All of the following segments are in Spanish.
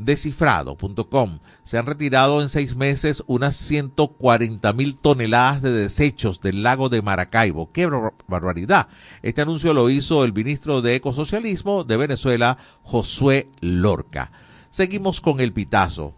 Descifrado.com. Se han retirado en seis meses unas 140 mil toneladas de desechos del lago de Maracaibo. ¡Qué barbaridad! Este anuncio lo hizo el ministro de Ecosocialismo de Venezuela, Josué Lorca. Seguimos con el pitazo.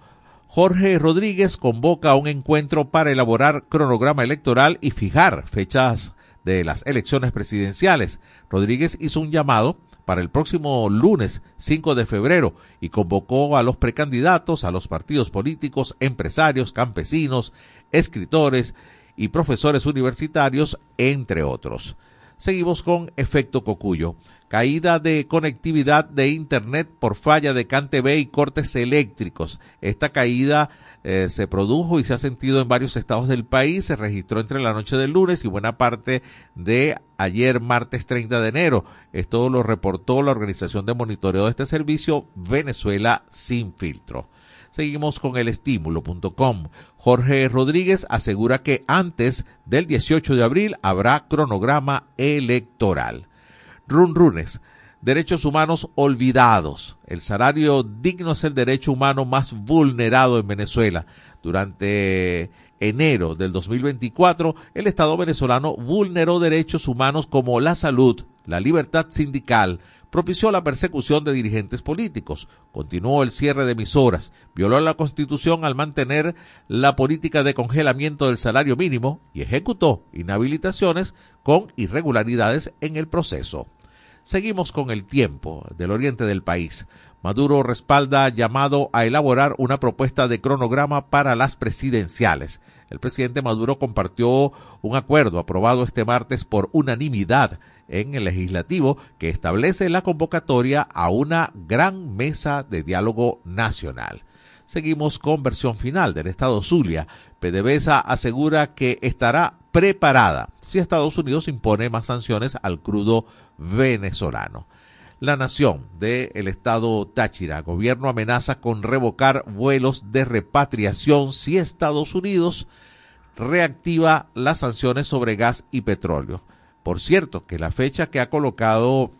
Jorge Rodríguez convoca un encuentro para elaborar cronograma electoral y fijar fechas de las elecciones presidenciales. Rodríguez hizo un llamado para el próximo lunes 5 de febrero y convocó a los precandidatos, a los partidos políticos, empresarios, campesinos, escritores y profesores universitarios, entre otros. Seguimos con efecto cocuyo. Caída de conectividad de Internet por falla de CanTV y cortes eléctricos. Esta caída eh, se produjo y se ha sentido en varios estados del país. Se registró entre la noche del lunes y buena parte de ayer, martes 30 de enero. Esto lo reportó la organización de monitoreo de este servicio, Venezuela sin filtro. Seguimos con el estímulo.com. Jorge Rodríguez asegura que antes del 18 de abril habrá cronograma electoral. Run Runes derechos humanos olvidados. El salario digno es el derecho humano más vulnerado en Venezuela. Durante enero del 2024, el Estado venezolano vulneró derechos humanos como la salud, la libertad sindical, propició la persecución de dirigentes políticos, continuó el cierre de emisoras, violó la Constitución al mantener la política de congelamiento del salario mínimo y ejecutó inhabilitaciones con irregularidades en el proceso. Seguimos con el tiempo del oriente del país. Maduro respalda llamado a elaborar una propuesta de cronograma para las presidenciales. El presidente Maduro compartió un acuerdo aprobado este martes por unanimidad en el legislativo que establece la convocatoria a una gran mesa de diálogo nacional. Seguimos con versión final del Estado Zulia. PDVSA asegura que estará preparada si Estados Unidos impone más sanciones al crudo venezolano. La nación del estado Táchira. Gobierno amenaza con revocar vuelos de repatriación si Estados Unidos reactiva las sanciones sobre gas y petróleo. Por cierto, que la fecha que ha colocado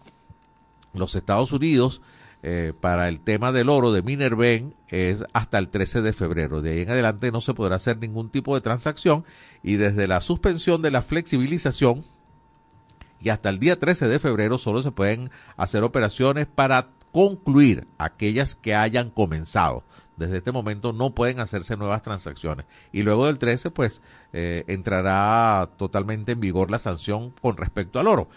los Estados Unidos eh, para el tema del oro de Minerven es hasta el 13 de febrero. De ahí en adelante no se podrá hacer ningún tipo de transacción y desde la suspensión de la flexibilización y hasta el día 13 de febrero solo se pueden hacer operaciones para concluir aquellas que hayan comenzado. Desde este momento no pueden hacerse nuevas transacciones. Y luego del 13, pues, eh, entrará totalmente en vigor la sanción con respecto al oro.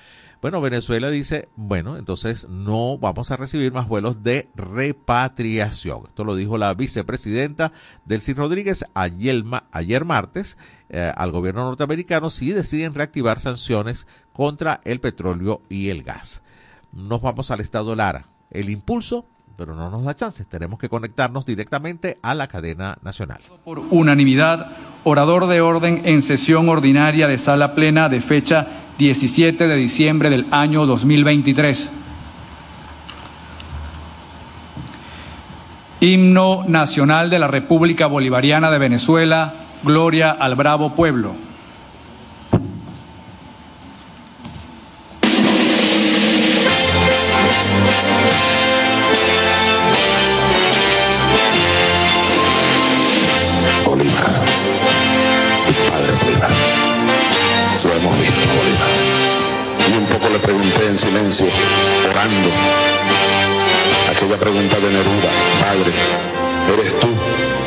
Bueno, Venezuela dice, bueno, entonces no vamos a recibir más vuelos de repatriación. Esto lo dijo la vicepresidenta Delcy Rodríguez ayer, ayer martes eh, al gobierno norteamericano si deciden reactivar sanciones contra el petróleo y el gas. Nos vamos al estado Lara. El impulso pero no nos da chances. Tenemos que conectarnos directamente a la cadena nacional. Por unanimidad, orador de orden en sesión ordinaria de sala plena de fecha 17 de diciembre del año 2023. Himno Nacional de la República Bolivariana de Venezuela, Gloria al Bravo Pueblo.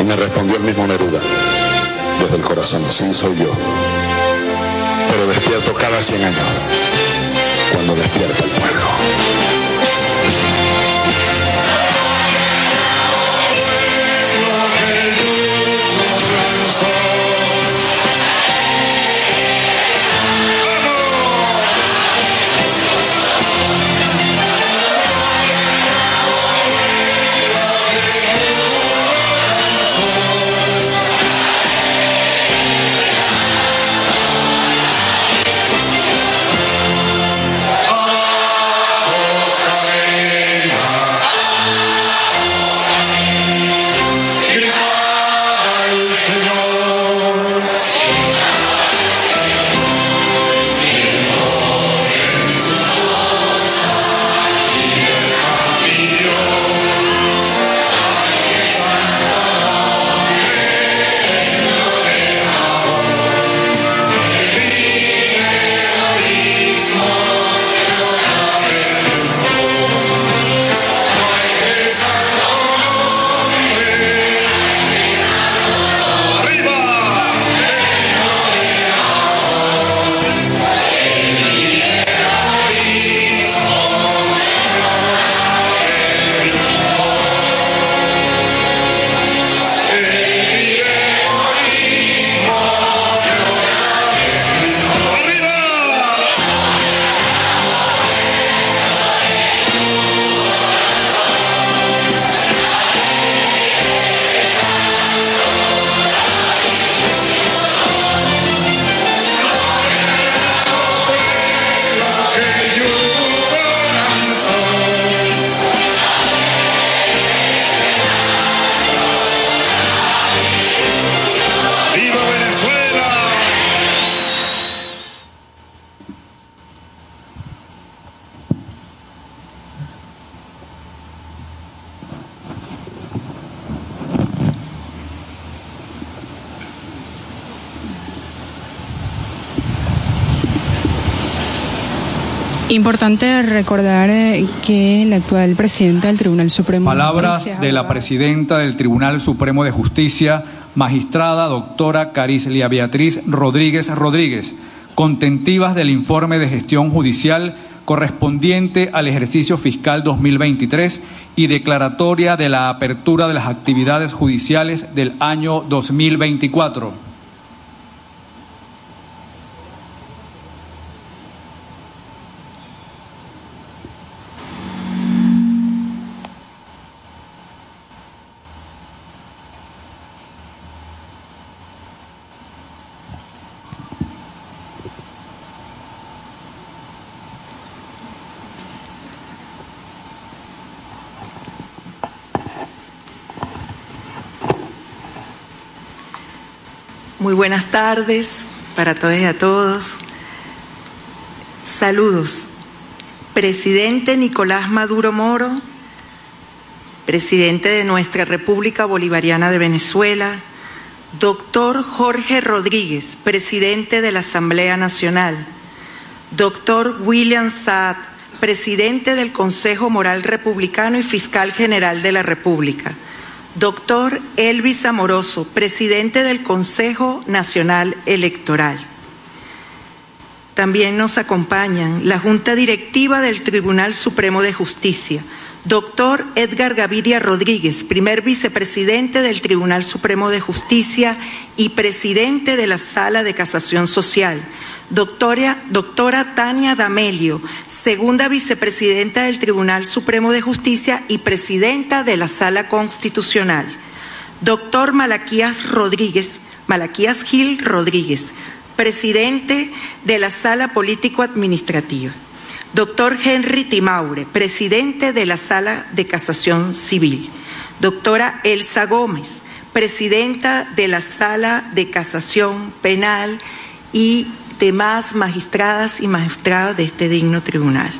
Me respondió el mismo Neruda, desde el corazón, sí soy yo. Pero despierto cada 100 años, cuando despierta el pueblo. Importante recordar eh, que el actual presidente del Tribunal Supremo. Palabras de la presidenta del Tribunal Supremo de Justicia, magistrada doctora Carislia Beatriz Rodríguez Rodríguez, contentivas del informe de gestión judicial correspondiente al ejercicio fiscal 2023 y declaratoria de la apertura de las actividades judiciales del año 2024. Buenas tardes para todos y a todos. Saludos. Presidente Nicolás Maduro Moro, presidente de nuestra República Bolivariana de Venezuela, doctor Jorge Rodríguez, presidente de la Asamblea Nacional, doctor William Saad, presidente del Consejo Moral Republicano y fiscal general de la República Doctor Elvis Amoroso, presidente del Consejo Nacional Electoral. También nos acompañan la Junta Directiva del Tribunal Supremo de Justicia, doctor Edgar Gaviria Rodríguez, primer vicepresidente del Tribunal Supremo de Justicia y presidente de la Sala de Casación Social, doctora, Tania D'Amelio, segunda vicepresidenta del Tribunal Supremo de Justicia y presidenta de la Sala Constitucional. Doctor Malaquías Rodríguez, Malaquías Gil Rodríguez, presidente de la Sala Político-Administrativa. Doctor Henry Timaure, presidente de la Sala de Casación Civil. Doctora Elsa Gómez, presidenta de la Sala de Casación Penal y demás magistradas y magistrados de este digno tribunal.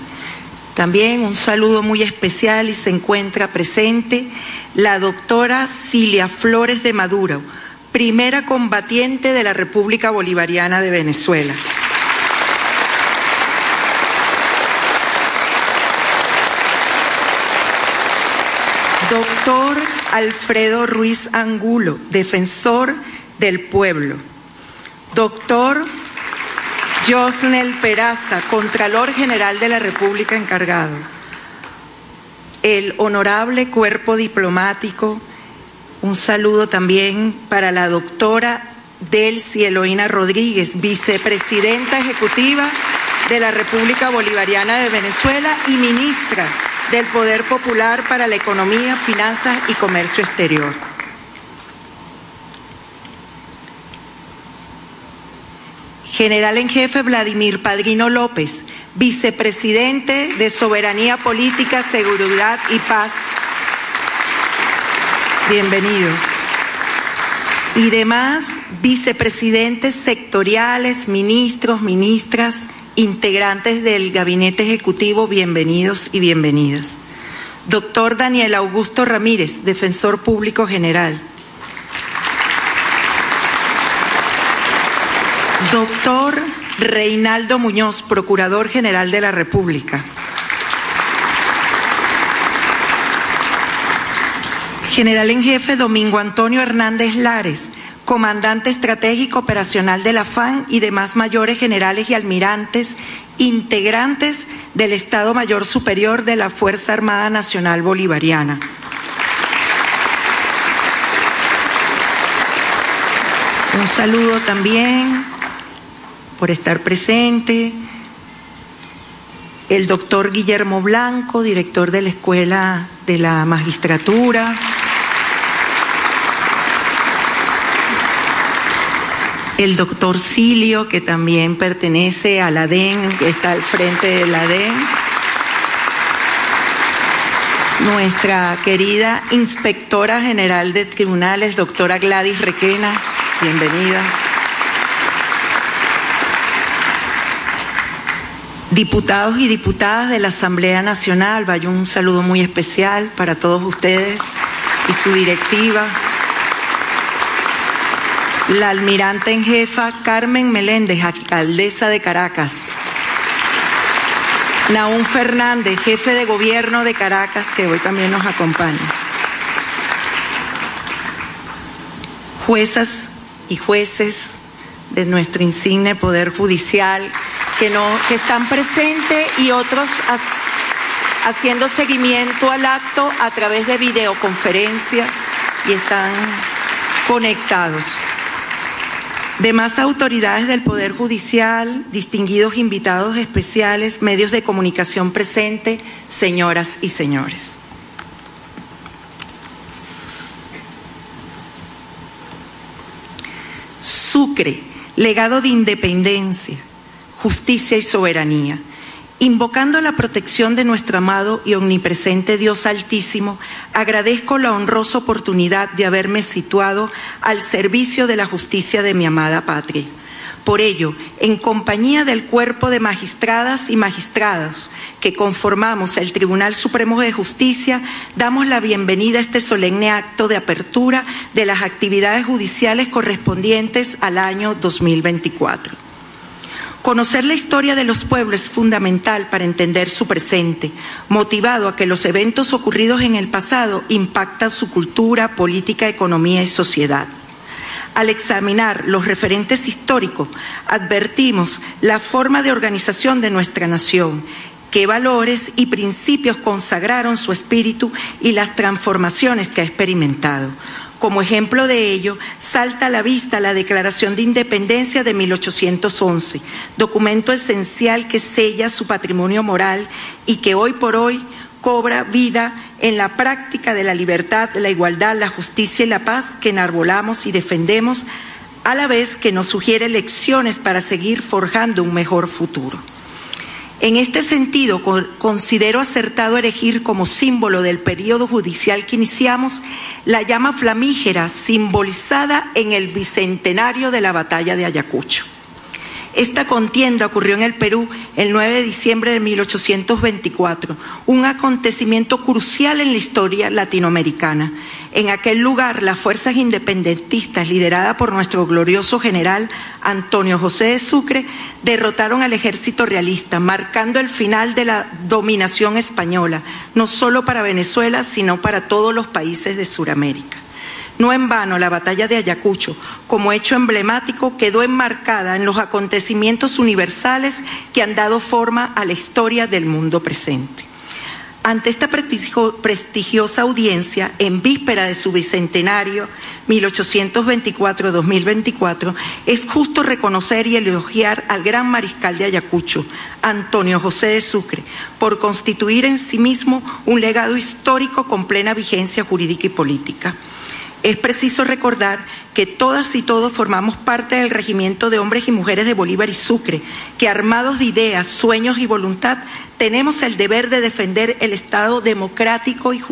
También un saludo muy especial y se encuentra presente la doctora Cilia Flores de Maduro, primera combatiente de la República Bolivariana de Venezuela. Doctor Alfredo Ruiz Angulo, defensor del pueblo. Doctor Josnel Peraza, Contralor General de la República encargado. El honorable cuerpo diplomático, un saludo también para la doctora Delcy Eloína Rodríguez, vicepresidenta ejecutiva de la República Bolivariana de Venezuela y ministra del Poder Popular para la Economía, Finanzas y Comercio Exterior. General en jefe Vladimir Padrino López, vicepresidente de Soberanía Política, Seguridad y Paz. Bienvenidos. Y demás vicepresidentes sectoriales, ministros, ministras, integrantes del Gabinete Ejecutivo, bienvenidos y bienvenidas. Doctor Daniel Augusto Ramírez, defensor público general. Doctor Reinaldo Muñoz, Procurador General de la República. General en Jefe Domingo Antonio Hernández Lares, Comandante Estratégico Operacional de la FAN y demás mayores generales y almirantes, integrantes del Estado Mayor Superior de la Fuerza Armada Nacional Bolivariana. Un saludo también por estar presente, el doctor Guillermo Blanco, director de la Escuela de la Magistratura, el doctor Silio, que también pertenece a la que está al frente de la nuestra querida inspectora general de tribunales, doctora Gladys Requena, bienvenida. Diputados y diputadas de la Asamblea Nacional, vaya un saludo muy especial para todos ustedes y su directiva. La almirante en jefa Carmen Meléndez, alcaldesa de Caracas. Naún Fernández, jefe de gobierno de Caracas, que hoy también nos acompaña. Juezas y jueces de nuestro insigne Poder Judicial que, están presentes y otros haciendo seguimiento al acto a través de videoconferencia y están conectados. Demás autoridades del Poder Judicial, distinguidos invitados especiales, medios de comunicación presentes, señoras y señores. Sucre, legado de independencia, justicia y soberanía. Invocando la protección de nuestro amado y omnipresente Dios Altísimo, agradezco la honrosa oportunidad de haberme situado al servicio de la justicia de mi amada patria. Por ello, en compañía del cuerpo de magistradas y magistrados que conformamos el Tribunal Supremo de Justicia, damos la bienvenida a este solemne acto de apertura de las actividades judiciales correspondientes al año 2024. Conocer la historia de los pueblos es fundamental para entender su presente, motivado a que los eventos ocurridos en el pasado impactan su cultura, política, economía y sociedad. Al examinar los referentes históricos, advertimos la forma de organización de nuestra nación, qué valores y principios consagraron su espíritu y las transformaciones que ha experimentado. Como ejemplo de ello, salta a la vista la Declaración de Independencia de 1811, documento esencial que sella su patrimonio moral y que hoy por hoy cobra vida en la práctica de la libertad, la igualdad, la justicia y la paz que enarbolamos y defendemos, a la vez que nos sugiere lecciones para seguir forjando un mejor futuro. En este sentido, considero acertado elegir como símbolo del periodo judicial que iniciamos la llama flamígera simbolizada en el bicentenario de la batalla de Ayacucho. Esta contienda ocurrió en el Perú el 9 de diciembre de 1824, un acontecimiento crucial en la historia latinoamericana. En aquel lugar, las fuerzas independentistas, lideradas por nuestro glorioso general Antonio José de Sucre, derrotaron al ejército realista, marcando el final de la dominación española, no solo para Venezuela, sino para todos los países de Sudamérica. No en vano la batalla de Ayacucho, como hecho emblemático, quedó enmarcada en los acontecimientos universales que han dado forma a la historia del mundo presente. Ante esta prestigiosa audiencia, en víspera de su bicentenario 1824-2024, es justo reconocer y elogiar al gran mariscal de Ayacucho, Antonio José de Sucre, por constituir en sí mismo un legado histórico con plena vigencia jurídica y política. Es preciso recordar que todas y todos formamos parte del regimiento de hombres y mujeres de Bolívar y Sucre, que armados de ideas, sueños y voluntad, tenemos el deber de defender el Estado democrático y,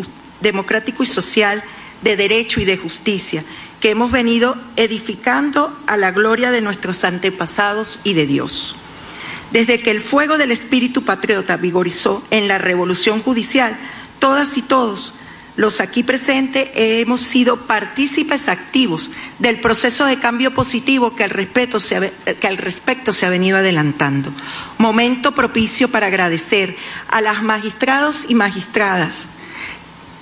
democrático y social de derecho y de justicia, que hemos venido edificando a la gloria de nuestros antepasados y de Dios. Desde que el fuego del espíritu patriota vigorizó en la revolución judicial, todas y todos los aquí presentes hemos sido partícipes activos del proceso de cambio positivo que al, respecto se ha, que al respecto se ha venido adelantando. Momento propicio para agradecer a las magistrados y magistradas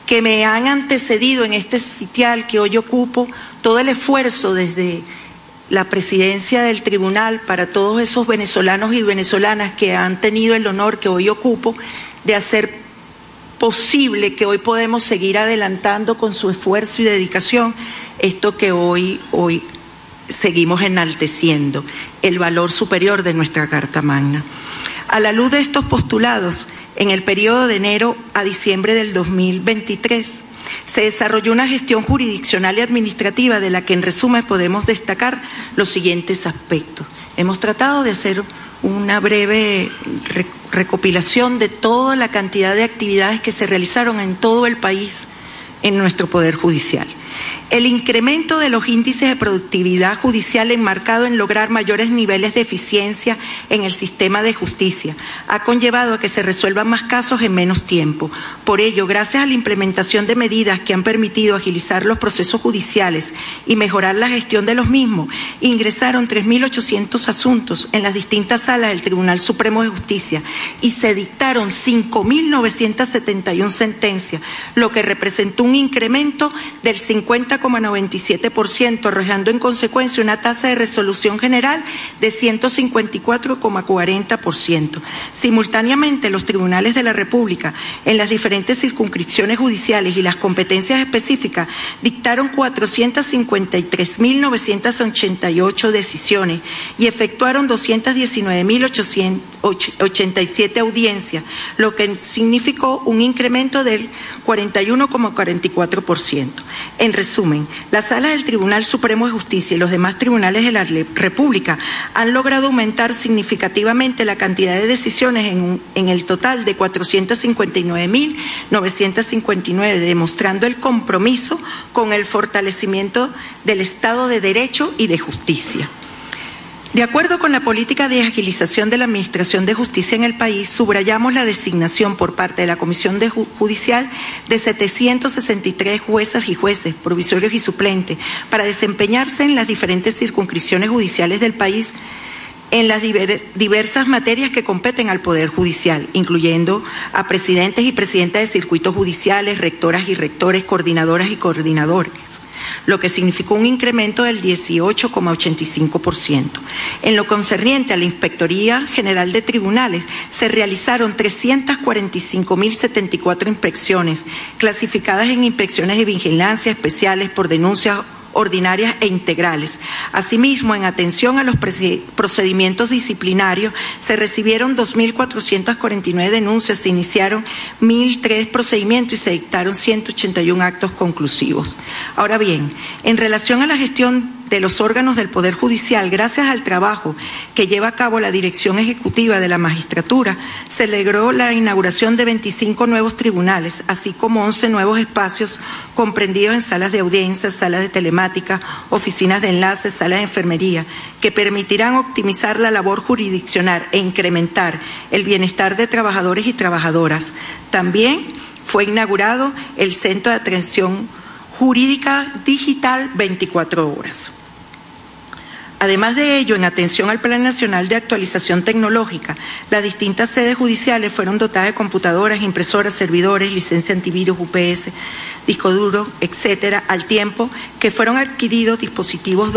que me han antecedido en este sitial que hoy ocupo, todo el esfuerzo desde la presidencia del tribunal para todos esos venezolanos y venezolanas que han tenido el honor que hoy ocupo de hacer posible que hoy podemos seguir adelantando con su esfuerzo y dedicación esto que hoy, hoy seguimos enalteciendo, el valor superior de nuestra Carta Magna. A la luz de estos postulados, en el periodo de enero a diciembre del 2023, se desarrolló una gestión jurisdiccional y administrativa de la que en resumen podemos destacar los siguientes aspectos. Hemos tratado de hacer una breve recopilación de toda la cantidad de actividades que se realizaron en todo el país en nuestro Poder Judicial. El incremento de los índices de productividad judicial enmarcado en lograr mayores niveles de eficiencia en el sistema de justicia ha conllevado a que se resuelvan más casos en menos tiempo. Por ello, gracias a la implementación de medidas que han permitido agilizar los procesos judiciales y mejorar la gestión de los mismos, ingresaron 3.800 asuntos en las distintas salas del Tribunal Supremo de Justicia y se dictaron 5.971 sentencias, lo que representó un incremento del 50,97%, arrojando en consecuencia una tasa de resolución general de 154,40%. Simultáneamente, los tribunales de la República, en las diferentes circunscripciones judiciales y las competencias específicas, dictaron 453.988 decisiones y efectuaron 219.887 audiencias, lo que significó un incremento del 41,44%. En resumen, la Sala del Tribunal Supremo de Justicia y los demás tribunales de la República han logrado aumentar significativamente la cantidad de decisiones en, en el total de 459.959, demostrando el compromiso con el fortalecimiento del Estado de Derecho y de Justicia. De acuerdo con la política de agilización de la Administración de Justicia en el país, subrayamos la designación por parte de la Comisión de Judicial de 763 juezas y jueces, provisorios y suplentes, para desempeñarse en las diferentes circunscripciones judiciales del país en las diversas materias que competen al Poder Judicial, incluyendo a presidentes y presidentas de circuitos judiciales, rectoras y rectores, coordinadoras y coordinadores lo que significó un incremento del 18,85%. En lo concerniente a la Inspectoría General de Tribunales, se realizaron 345.074 inspecciones, clasificadas en inspecciones de vigilancia especiales por denuncias ordinarias e integrales. Asimismo, en atención a los procedimientos disciplinarios, se recibieron 2.449 denuncias, se iniciaron 1.003 procedimientos y se dictaron 181 actos conclusivos. Ahora bien, en relación a la gestión de los órganos del Poder Judicial, gracias al trabajo que lleva a cabo la Dirección Ejecutiva de la Magistratura, se la inauguración de 25 nuevos tribunales, así como 11 nuevos espacios comprendidos en salas de audiencia, salas de telemática, oficinas de enlace, salas de enfermería, que permitirán optimizar la labor jurisdiccional e incrementar el bienestar de trabajadores y trabajadoras. También fue inaugurado el Centro de Atención Jurídica Digital 24 horas. Además de ello, en atención al Plan Nacional de Actualización Tecnológica, las distintas sedes judiciales fueron dotadas de computadoras, impresoras, servidores, licencia antivirus, UPS, disco duro, etcétera, al tiempo que fueron adquiridos dispositivos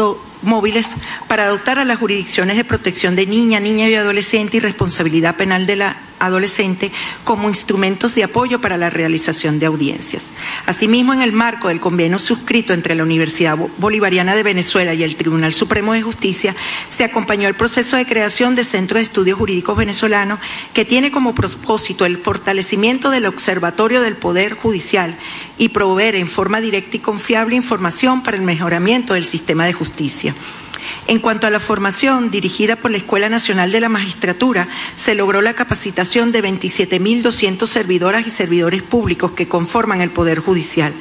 móviles para dotar a las jurisdicciones de protección de niña, niña y adolescente y responsabilidad penal de la adolescente como instrumentos de apoyo para la realización de audiencias. Asimismo, en el marco del convenio suscrito entre la Universidad Bolivariana de Venezuela y el Tribunal Supremo de Justicia, se acompañó el proceso de creación de Centro de Estudios Jurídicos Venezolanos que tiene como propósito el fortalecimiento del Observatorio del Poder Judicial y proveer en forma directa y confiable información para el mejoramiento del sistema de justicia. En cuanto a la formación dirigida por la Escuela Nacional de la Magistratura, se logró la capacitación de 27.200 servidoras y servidores públicos que conforman el Poder Judicial,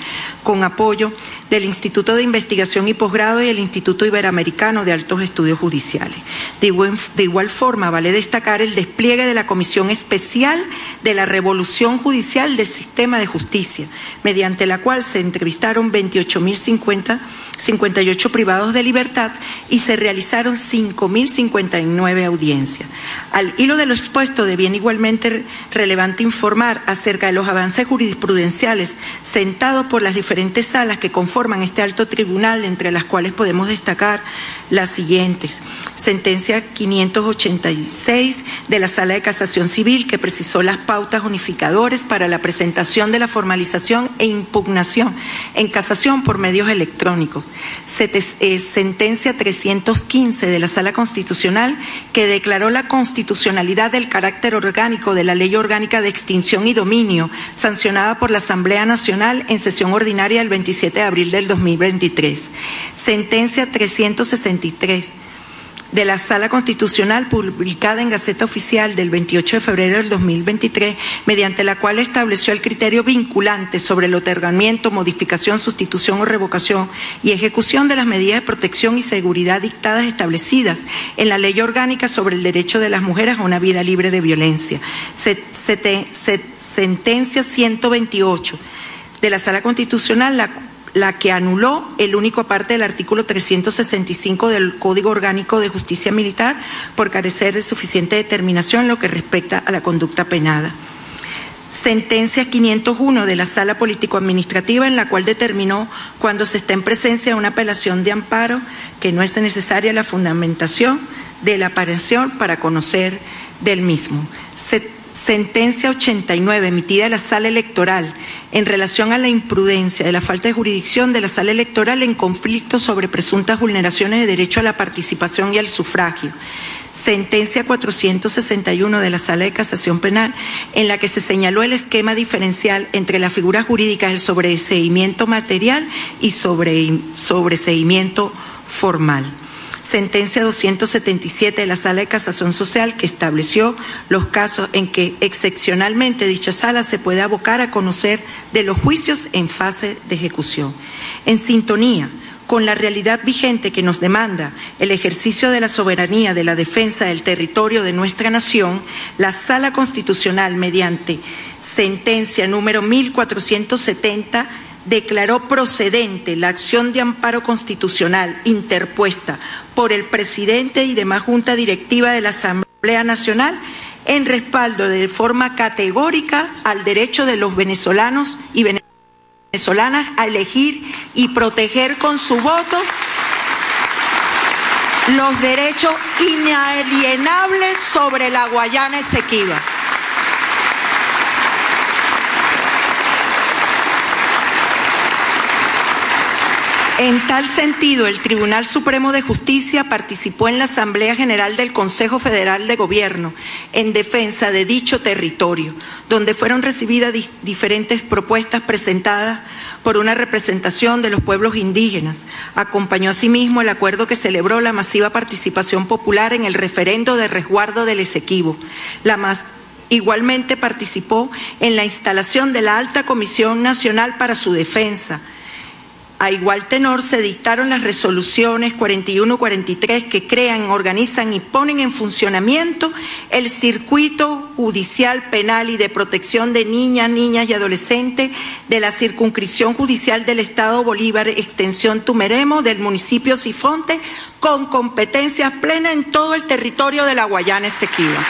con apoyo del Instituto de Investigación y Posgrado y el Instituto Iberoamericano de Altos Estudios Judiciales. De igual, de igual, forma, vale destacar el despliegue de la Comisión Especial de la Revolución Judicial del Sistema de Justicia, mediante la cual se entrevistaron 28.050 58 privados de libertad y se realizaron 5.059 audiencias. Al hilo de lo expuesto, de bien igualmente relevante informar acerca de los avances jurisprudenciales sentados por las diferentes salas que conforman este alto tribunal, entre las cuales podemos destacar las siguientes. Sentencia 586 de la Sala de Casación Civil que precisó las pautas unificadores para la presentación de la formalización e impugnación en casación por medios electrónicos. Eh, sentencia 315 de la Sala Constitucional que declaró la constitucionalidad del carácter orgánico de la Ley Orgánica de Extinción y Dominio sancionada por la Asamblea Nacional en sesión ordinaria el 27 de abril del 2023. Sentencia 363 de la Sala Constitucional publicada en Gaceta Oficial del 28 de febrero del 2023, mediante la cual estableció el criterio vinculante sobre el otorgamiento, modificación, sustitución o revocación y ejecución de las medidas de protección y seguridad dictadas establecidas en la Ley Orgánica sobre el derecho de las mujeres a una vida libre de violencia. sentencia 128 de la Sala Constitucional, la que anuló el único parte del artículo 365 del Código Orgánico de Justicia Militar por carecer de suficiente determinación en lo que respecta a la conducta penada. Sentencia 501 de la Sala Político-Administrativa en la cual determinó cuando se está en presencia de una apelación de amparo que no es necesaria la fundamentación de la apelación para conocer del mismo sentencia 89 emitida en la sala electoral en relación a la imprudencia de la falta de jurisdicción de la sala electoral en conflicto sobre presuntas vulneraciones de derecho a la participación y al sufragio. Sentencia 461 de la Sala de Casación Penal, en la que se señaló el esquema diferencial entre la figura jurídica del sobreseimiento material y sobre, sobreseimiento formal sentencia 277 de la Sala de Casación Social que estableció los casos en que excepcionalmente dicha sala se puede abocar a conocer de los juicios en fase de ejecución. En sintonía con la realidad vigente que nos demanda el ejercicio de la soberanía de la defensa del territorio de nuestra nación, la Sala Constitucional, mediante sentencia número 1470, declaró procedente la acción de amparo constitucional interpuesta por el presidente y demás junta directiva de la Asamblea Nacional en respaldo de forma categórica al derecho de los venezolanos y venezolanas a elegir y proteger con su voto los derechos inalienables sobre la Guayana Esequiba. En tal sentido, el Tribunal Supremo de Justicia participó en la Asamblea General del Consejo Federal de Gobierno en defensa de dicho territorio, donde fueron recibidas diferentes propuestas presentadas por una representación de los pueblos indígenas. Acompañó asimismo el acuerdo que celebró la masiva participación popular en el referendo de resguardo del Esequibo. La más Igualmente participó en la instalación de la Alta Comisión Nacional para su Defensa, a igual tenor se dictaron las resoluciones 41-43 que crean, organizan y ponen en funcionamiento el circuito judicial penal y de protección de niñas, niñas y adolescentes de la circunscripción judicial del Estado Bolívar, extensión Tumeremo, del municipio Sifonte, con competencias plenas en todo el territorio de la Guayana Esequiba.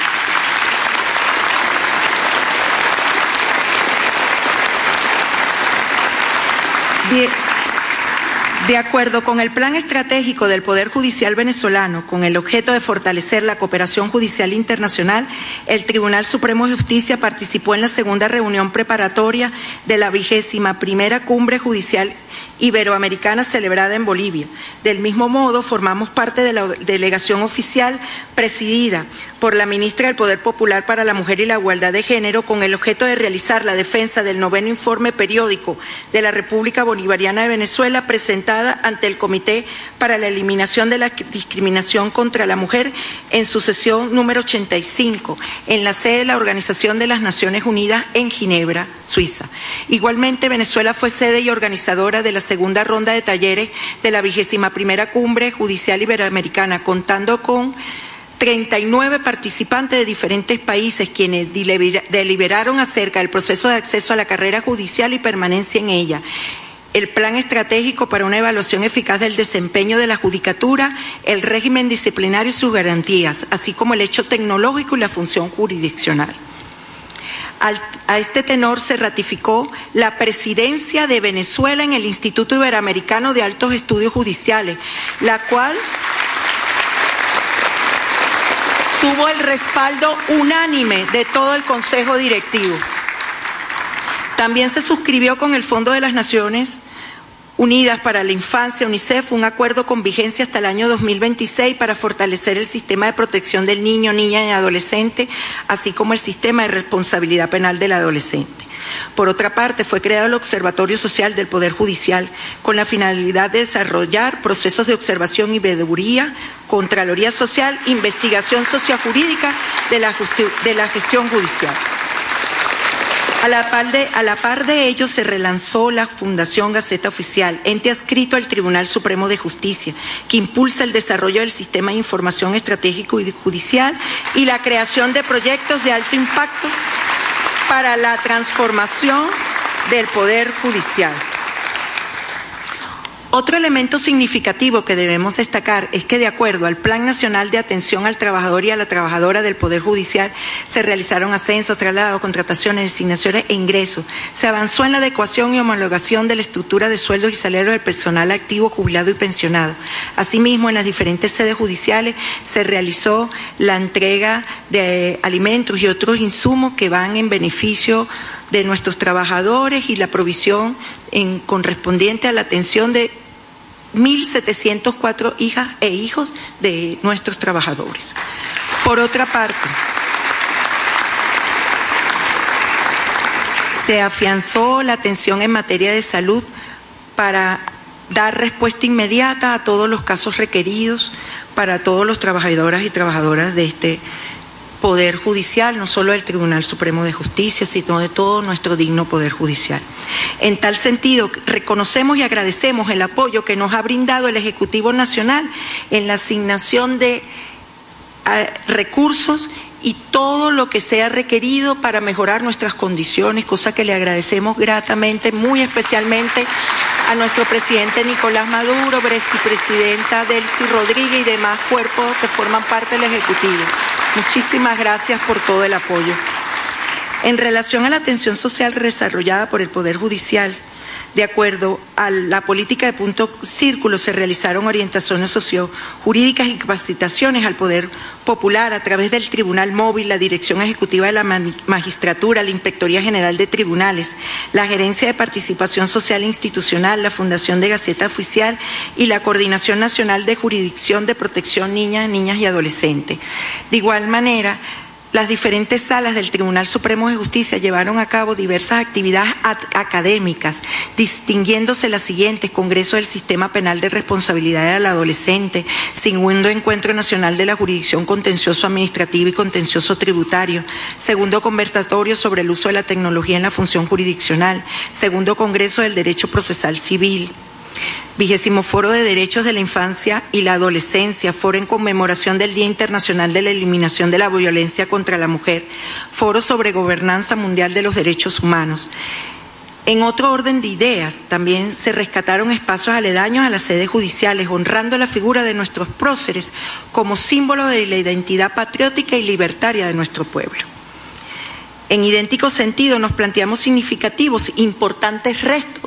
De acuerdo con el plan estratégico del Poder Judicial venezolano, con el objeto de fortalecer la cooperación judicial internacional, el Tribunal Supremo de Justicia participó en la segunda reunión preparatoria de la vigésima primera cumbre judicial iberoamericana celebrada en Bolivia. Del mismo modo, formamos parte de la delegación oficial presidida por la ministra del Poder Popular para la Mujer y la Igualdad de Género con el objeto de realizar la defensa del noveno informe periódico de la República Bolivariana de Venezuela presentada ante el Comité para la Eliminación de la Discriminación contra la Mujer en su sesión número 85 en la sede de la Organización de las Naciones Unidas en Ginebra, Suiza. Igualmente, Venezuela fue sede y organizadora de la segunda ronda de talleres de la vigésima primera cumbre judicial iberoamericana, contando con 39 participantes de diferentes países quienes deliberaron acerca del proceso de acceso a la carrera judicial y permanencia en ella. El plan estratégico para una evaluación eficaz del desempeño de la judicatura, el régimen disciplinario y sus garantías, así como el hecho tecnológico y la función jurisdiccional a este tenor se ratificó la presidencia de Venezuela en el Instituto Iberoamericano de Altos Estudios Judiciales, la cual tuvo el respaldo unánime de todo el Consejo Directivo. También se suscribió con el Fondo de las Naciones Unidas para la Infancia, UNICEF, un acuerdo con vigencia hasta el año 2026 para fortalecer el sistema de protección del niño, niña y adolescente, así como el sistema de responsabilidad penal del adolescente. Por otra parte, fue creado el Observatorio Social del Poder Judicial con la finalidad de desarrollar procesos de observación y veeduría, Contraloría Social, investigación sociojurídica de la, de la gestión judicial. A la, par de, a la par de ello se relanzó la Fundación Gaceta Oficial, ente adscrito al Tribunal Supremo de Justicia, que impulsa el desarrollo del sistema de información estratégico y judicial y la creación de proyectos de alto impacto para la transformación del Poder Judicial. Otro elemento significativo que debemos destacar es que de acuerdo al Plan Nacional de Atención al Trabajador y a la Trabajadora del Poder Judicial se realizaron ascensos, traslados, contrataciones, designaciones e ingresos. Se avanzó en la adecuación y homologación de la estructura de sueldos y salarios del personal activo, jubilado y pensionado. Asimismo, en las diferentes sedes judiciales se realizó la entrega de alimentos y otros insumos que van en beneficio de nuestros trabajadores y la provisión en correspondiente a la atención de 1.704 hijas e hijos de nuestros trabajadores. Por otra parte, se afianzó la atención en materia de salud para dar respuesta inmediata a todos los casos requeridos para todos los trabajadores y trabajadoras de este Poder Judicial, no solo del Tribunal Supremo de Justicia, sino de todo nuestro digno Poder Judicial. En tal sentido, reconocemos y agradecemos el apoyo que nos ha brindado el Ejecutivo Nacional en la asignación de recursos y todo lo que sea requerido para mejorar nuestras condiciones, cosa que le agradecemos gratamente, muy especialmente a nuestro presidente Nicolás Maduro, vicepresidenta Delcy Rodríguez y demás cuerpos que forman parte del Ejecutivo. Muchísimas gracias por todo el apoyo. En relación a la atención social desarrollada por el Poder Judicial, de acuerdo a la política de punto círculo, se realizaron orientaciones sociojurídicas y capacitaciones al Poder Popular a través del Tribunal Móvil, la Dirección Ejecutiva de la Magistratura, la Inspectoría General de Tribunales, la Gerencia de Participación Social e Institucional, la Fundación de Gaceta Oficial y la Coordinación Nacional de Jurisdicción de Protección Niñas, Niñas y Adolescentes. De igual manera, las diferentes salas del Tribunal Supremo de Justicia llevaron a cabo diversas actividades académicas, distinguiéndose las siguientes, Congreso del Sistema Penal de Responsabilidad del Adolescente, segundo Encuentro Nacional de la Jurisdicción Contencioso Administrativo y Contencioso Tributario, segundo Conversatorio sobre el uso de la tecnología en la función jurisdiccional, segundo Congreso del Derecho Procesal Civil, Vigésimo Foro de Derechos de la Infancia y la Adolescencia, Foro en conmemoración del Día Internacional de la Eliminación de la Violencia contra la Mujer, Foro sobre Gobernanza Mundial de los Derechos Humanos. En otro orden de ideas, también se rescataron espacios aledaños a las sedes judiciales, honrando la figura de nuestros próceres como símbolo de la identidad patriótica y libertaria de nuestro pueblo. En idéntico sentido, nos planteamos significativos, importantes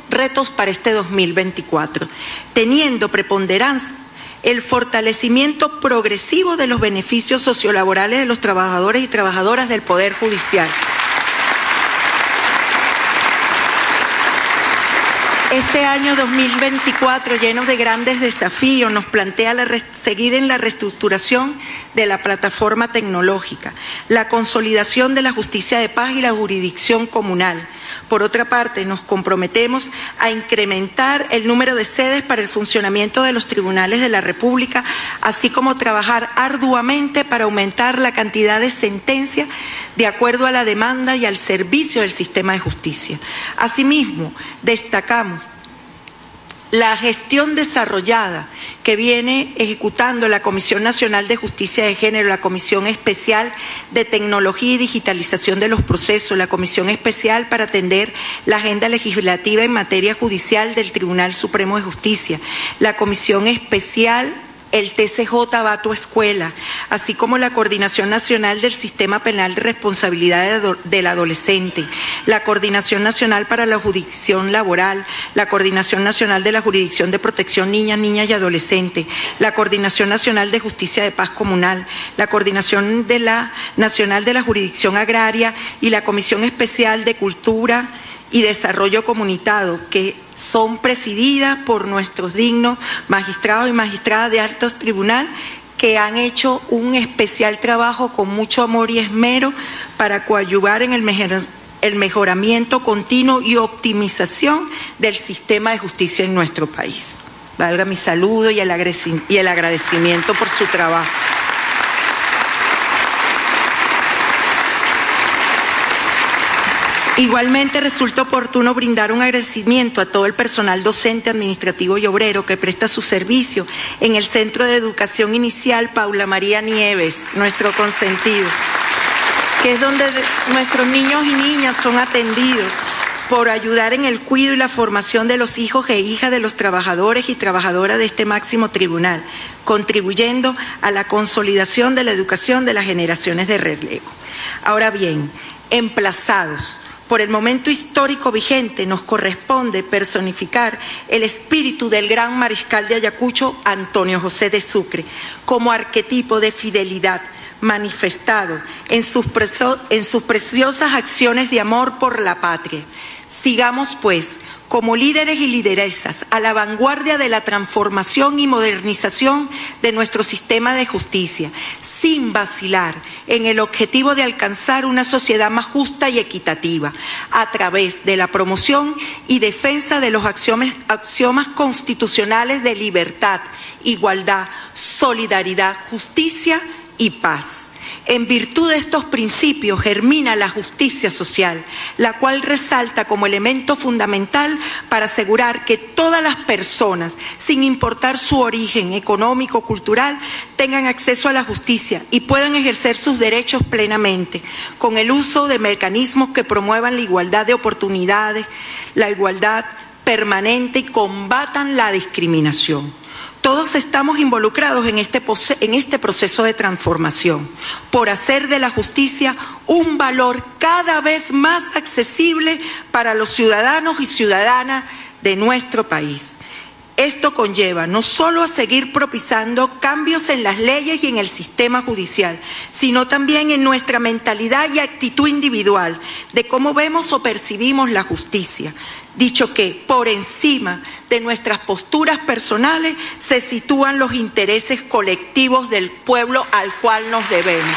retos para este 2024, teniendo preponderancia el fortalecimiento progresivo de los beneficios sociolaborales de los trabajadores y trabajadoras del Poder Judicial Este año 2024, lleno de grandes desafíos, nos plantea seguir en la reestructuración de la plataforma tecnológica, la consolidación de la justicia de paz y la jurisdicción comunal. Por otra parte, nos comprometemos a incrementar el número de sedes para el funcionamiento de los tribunales de la República, así como trabajar arduamente para aumentar la cantidad de sentencias de acuerdo a la demanda y al servicio del sistema de justicia. Asimismo, destacamos la gestión desarrollada que viene ejecutando la Comisión Nacional de Justicia de Género, la Comisión Especial de Tecnología y Digitalización de los Procesos, la Comisión Especial para atender la agenda legislativa en materia judicial del Tribunal Supremo de Justicia, la Comisión Especial el TCJ va a tu escuela, así como la Coordinación Nacional del Sistema Penal de Responsabilidad del Adolescente, la Coordinación Nacional para la Jurisdicción Laboral, la Coordinación Nacional de la Jurisdicción de Protección Niñas, Niñas y Adolescentes, la Coordinación Nacional de Justicia de Paz Comunal, la Coordinación de la Nacional de la Jurisdicción Agraria y la Comisión Especial de Cultura y Desarrollo Comunitario, que son presididas por nuestros dignos magistrados y magistradas de altos tribunal que han hecho un especial trabajo con mucho amor y esmero para coadyuvar en el el mejoramiento continuo y optimización del sistema de justicia en nuestro país. Valga mi saludo y el agradecimiento por su trabajo. Igualmente resulta oportuno brindar un agradecimiento a todo el personal docente, administrativo y obrero que presta su servicio en el Centro de Educación Inicial Paula María Nieves, nuestro consentido, que es donde nuestros niños y niñas son atendidos por ayudar en el cuidado y la formación de los hijos e hijas de los trabajadores y trabajadoras de este máximo tribunal, contribuyendo a la consolidación de la educación de las generaciones de relevo. Ahora bien, emplazados por el momento histórico vigente, nos corresponde personificar el espíritu del gran mariscal de Ayacucho, Antonio José de Sucre, como arquetipo de fidelidad manifestado en sus, preciosas acciones de amor por la patria. Sigamos, pues, como líderes y lideresas a la vanguardia de la transformación y modernización de nuestro sistema de justicia, sin vacilar en el objetivo de alcanzar una sociedad más justa y equitativa, a través de la promoción y defensa de los axiomas, axiomas constitucionales de libertad, igualdad, solidaridad, justicia y paz. En virtud de estos principios germina la justicia social, la cual resalta como elemento fundamental para asegurar que todas las personas, sin importar su origen económico o cultural, tengan acceso a la justicia y puedan ejercer sus derechos plenamente, con el uso de mecanismos que promuevan la igualdad de oportunidades, la igualdad permanente y combatan la discriminación. Todos estamos involucrados en este, en este proceso de transformación por hacer de la justicia un valor cada vez más accesible para los ciudadanos y ciudadanas de nuestro país. Esto conlleva no solo a seguir propiciando cambios en las leyes y en el sistema judicial, sino también en nuestra mentalidad y actitud individual de cómo vemos o percibimos la justicia, dicho que por encima de nuestras posturas personales se sitúan los intereses colectivos del pueblo al cual nos debemos.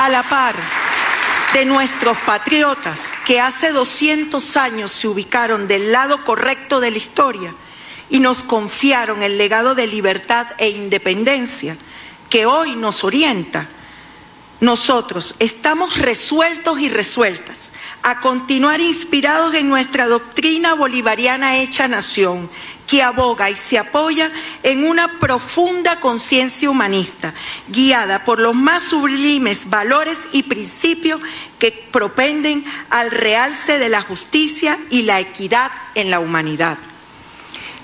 A la par de nuestros patriotas que hace 200 años se ubicaron del lado correcto de la historia y nos confiaron el legado de libertad e independencia que hoy nos orienta nosotros estamos resueltos y resueltas a continuar inspirados en nuestra doctrina bolivariana hecha nación, que aboga y se apoya en una profunda conciencia humanista, guiada por los más sublimes valores y principios que propenden al realce de la justicia y la equidad en la humanidad.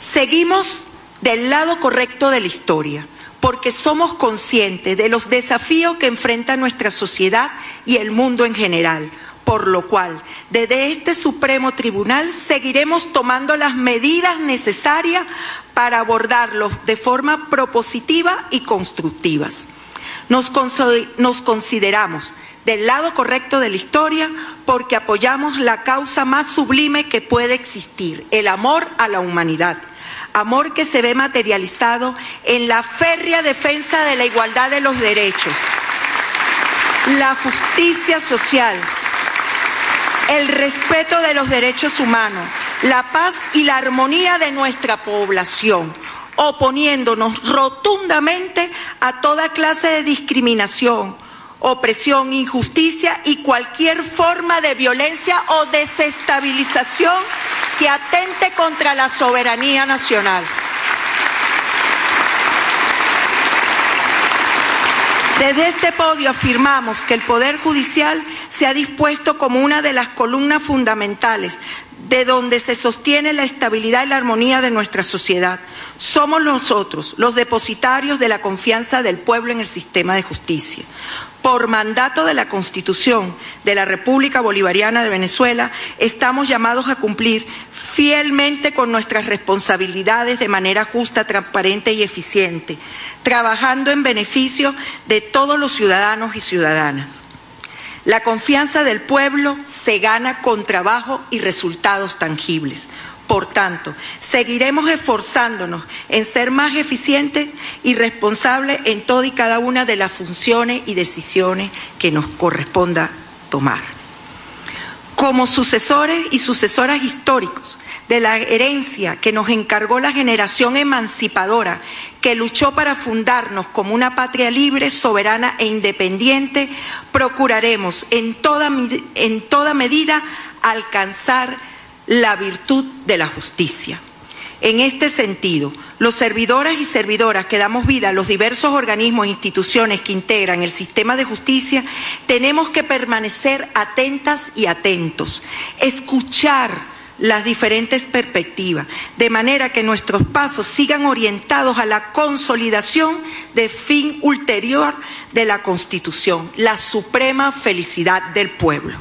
Seguimos del lado correcto de la historia porque somos conscientes de los desafíos que enfrenta nuestra sociedad y el mundo en general, por lo cual desde este Supremo Tribunal seguiremos tomando las medidas necesarias para abordarlos de forma propositiva y constructivas. Nos, nos consideramos del lado correcto de la historia porque apoyamos la causa más sublime que puede existir, el amor a la humanidad amor que se ve materializado en la férrea defensa de la igualdad de los derechos, la justicia social, el respeto de los derechos humanos, la paz y la armonía de nuestra población, oponiéndonos rotundamente a toda clase de discriminación, opresión, injusticia y cualquier forma de violencia o desestabilización que atente contra la soberanía nacional. Desde este podio afirmamos que el Poder Judicial se ha dispuesto como una de las columnas fundamentales de donde se sostiene la estabilidad y la armonía de nuestra sociedad. Somos nosotros los depositarios de la confianza del pueblo en el sistema de justicia por mandato de la Constitución de la República Bolivariana de Venezuela, estamos llamados a cumplir fielmente con nuestras responsabilidades de manera justa, transparente y eficiente, trabajando en beneficio de todos los ciudadanos y ciudadanas. La confianza del pueblo se gana con trabajo y resultados tangibles. Por tanto, seguiremos esforzándonos en ser más eficientes y responsables en toda y cada una de las funciones y decisiones que nos corresponda tomar. Como sucesores y sucesoras históricos de la herencia que nos encargó la generación emancipadora que luchó para fundarnos como una patria libre, soberana e independiente, procuraremos en toda, en toda medida alcanzar la virtud de la justicia. En este sentido, los servidores y servidoras que damos vida a los diversos organismos e instituciones que integran el sistema de justicia, tenemos que permanecer atentas y atentos, escuchar las diferentes perspectivas, de manera que nuestros pasos sigan orientados a la consolidación del fin ulterior de la Constitución, la suprema felicidad del pueblo.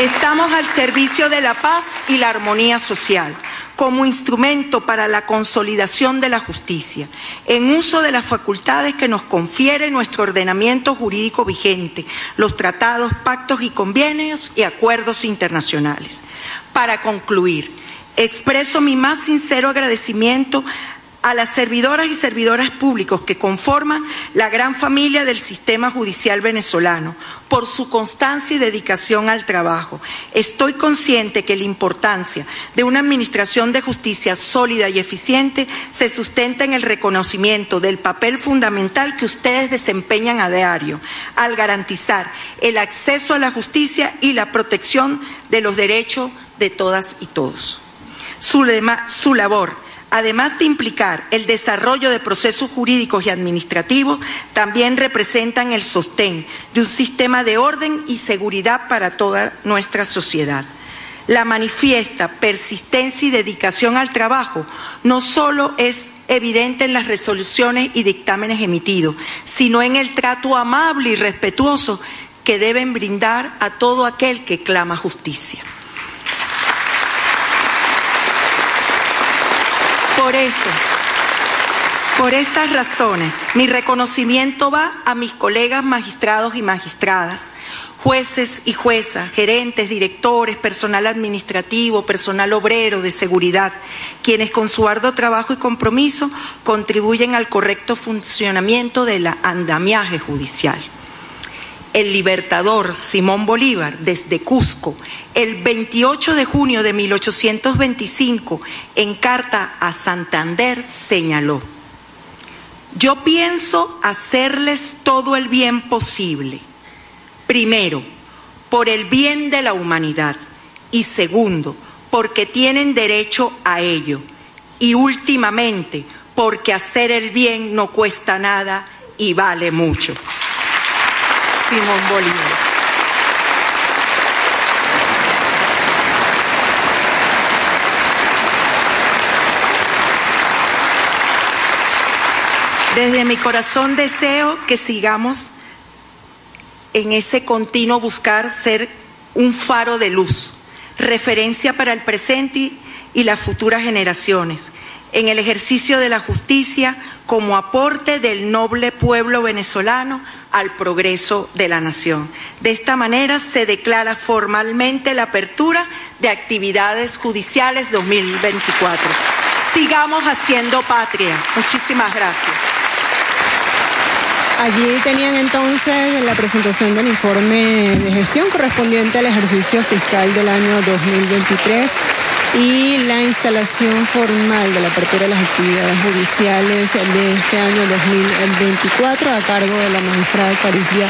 Estamos al servicio de la paz y la armonía social como instrumento para la consolidación de la justicia, en uso de las facultades que nos confiere nuestro ordenamiento jurídico vigente, los tratados, pactos y convenios y acuerdos internacionales. Para concluir, expreso mi más sincero agradecimiento a las servidoras y servidoras públicos que conforman la gran familia del sistema judicial venezolano por su constancia y dedicación al trabajo. Estoy consciente que la importancia de una administración de justicia sólida y eficiente se sustenta en el reconocimiento del papel fundamental que ustedes desempeñan a diario al garantizar el acceso a la justicia y la protección de los derechos de todas y todos. Su, su labor además de implicar el desarrollo de procesos jurídicos y administrativos, también representan el sostén de un sistema de orden y seguridad para toda nuestra sociedad. La manifiesta persistencia y dedicación al trabajo no solo es evidente en las resoluciones y dictámenes emitidos, sino en el trato amable y respetuoso que deben brindar a todo aquel que clama justicia. Por eso, por estas razones, mi reconocimiento va a mis colegas magistrados y magistradas, jueces y juezas, gerentes, directores, personal administrativo, personal obrero de seguridad, quienes con su arduo trabajo y compromiso contribuyen al correcto funcionamiento del andamiaje judicial el libertador Simón Bolívar desde Cusco el 28 de junio de 1825 en carta a Santander señaló, yo pienso hacerles todo el bien posible. Primero, por el bien de la humanidad y segundo, porque tienen derecho a ello y últimamente, porque hacer el bien no cuesta nada y vale mucho. Simón Bolívar. Desde mi corazón deseo que sigamos en ese continuo buscar ser un faro de luz, referencia para el presente y las futuras generaciones en el ejercicio de la justicia como aporte del noble pueblo venezolano al progreso de la nación. De esta manera se declara formalmente la apertura de actividades judiciales 2024. Sigamos haciendo patria. Muchísimas gracias. Allí tenían entonces la presentación del informe de gestión correspondiente al ejercicio fiscal del año 2023 y la instalación formal de la apertura de las actividades judiciales de este año 2024 a cargo de la magistrada Caricia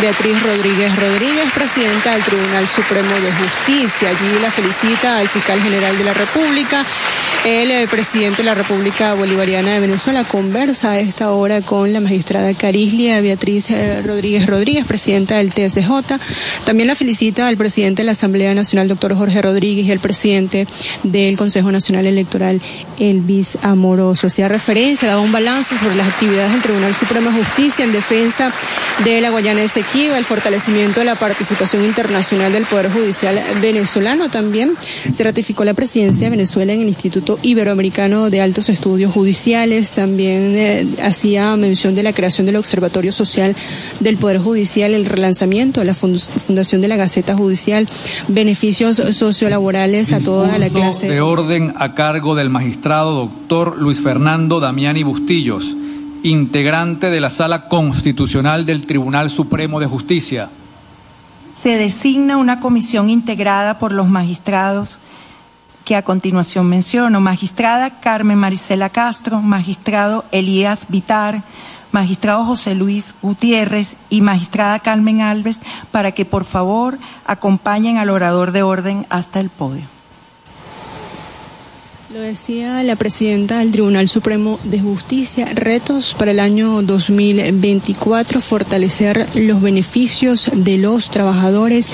Beatriz Rodríguez Rodríguez, presidenta del Tribunal Supremo de Justicia. Allí la felicita al fiscal general de la República. El, eh, presidente de la República Bolivariana de Venezuela conversa a esta hora con la magistrada Carislia Beatriz eh, Rodríguez Rodríguez, presidenta del TSJ. También la felicita al presidente de la Asamblea Nacional, doctor Jorge Rodríguez, y el presidente del Consejo Nacional Electoral, Elvis Amoroso. Hacía referencia, daba un balance sobre las actividades del Tribunal Supremo de Justicia en defensa de la Guayana El fortalecimiento de la participación internacional del Poder Judicial venezolano. También se ratificó la presidencia de Venezuela en el Instituto Instituto Iberoamericano de Altos Estudios Judiciales. También eh, hacía mención de la creación del Observatorio Social del Poder Judicial, el relanzamiento de la fundación de la Gaceta Judicial, beneficios sociolaborales a toda la clase. De orden a cargo del magistrado doctor Luis Fernando Damiani Bustillos, integrante de la Sala Constitucional del Tribunal Supremo de Justicia. Se designa una comisión integrada por los magistrados que a continuación menciono, magistrada Carmen Marisela Castro, magistrado Elías Vitar, magistrado José Luis Gutiérrez y magistrada Carmen Alves, para que por favor acompañen al orador de orden hasta el podio. Lo decía la presidenta del Tribunal Supremo de Justicia, retos para el año 2024, fortalecer los beneficios de los trabajadores,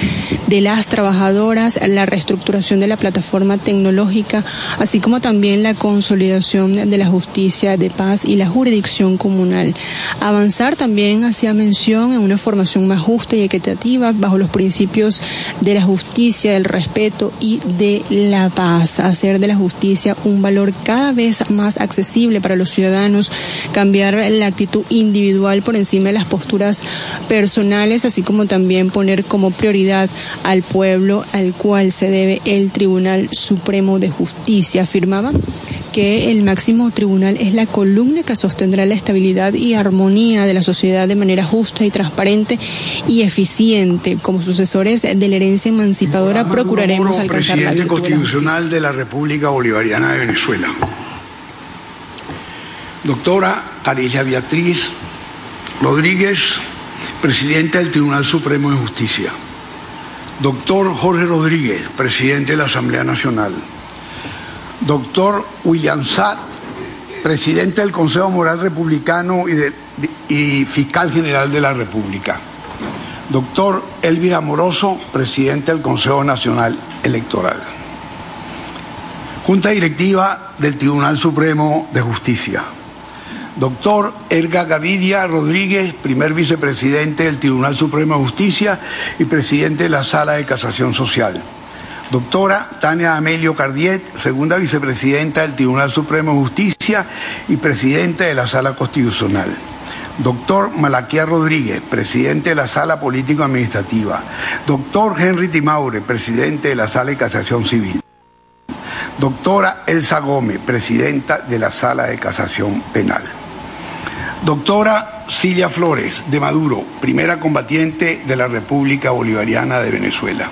de las trabajadoras, la reestructuración de la plataforma tecnológica, así como también la consolidación de la justicia de paz y la jurisdicción comunal. Avanzar también hacía mención en una formación más justa y equitativa bajo los principios de la justicia, del respeto y de la paz, hacer de la justicia un valor cada vez más accesible para los ciudadanos, cambiar la actitud individual por encima de las posturas personales, así como también poner como prioridad al pueblo al cual se debe el Tribunal Supremo de Justicia. Afirmaba que el máximo tribunal es la columna que sostendrá la estabilidad y armonía de la sociedad de manera justa y transparente y eficiente. Como sucesores de la herencia emancipadora procuraremos alcanzar la virtud constitucional de la República Bolivariana de Venezuela. Doctora Caricia Beatriz Rodríguez, presidente del Tribunal Supremo de Justicia. Doctor Jorge Rodríguez, presidente de la Asamblea Nacional. Doctor William Satt, presidente del Consejo Moral Republicano y, y fiscal general de la República. Doctor Elvira Amoroso, presidente del Consejo Nacional Electoral. Junta Directiva del Tribunal Supremo de Justicia. Doctor Erga Gavidia Rodríguez, primer vicepresidente del Tribunal Supremo de Justicia y presidente de la Sala de Casación Social. Doctora Tania Amelio Cardiet, segunda vicepresidenta del Tribunal Supremo de Justicia y presidente de la Sala Constitucional. Doctor Malaquía Rodríguez, presidente de la Sala Político Administrativa. Doctor Henry Timaure, presidente de la Sala de Casación Civil. Doctora Elsa Gómez, presidenta de la Sala de Casación Penal. Doctora Cilia Flores de Maduro, primera combatiente de la República Bolivariana de Venezuela.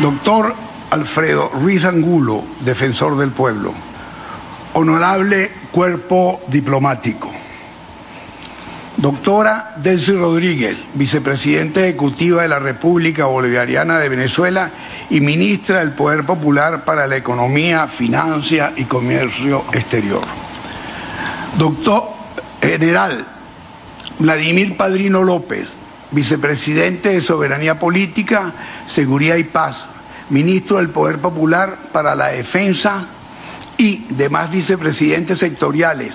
Doctor Alfredo Ruiz Angulo, defensor del pueblo. Honorable cuerpo diplomático. Doctora Delcy Rodríguez, vicepresidenta ejecutiva de la República Bolivariana de Venezuela y ministra del Poder Popular para la Economía, Financia y Comercio Exterior. Doctor General Vladimir Padrino López, vicepresidente de Soberanía Política, Seguridad y Paz, ministro del Poder Popular para la Defensa y demás vicepresidentes sectoriales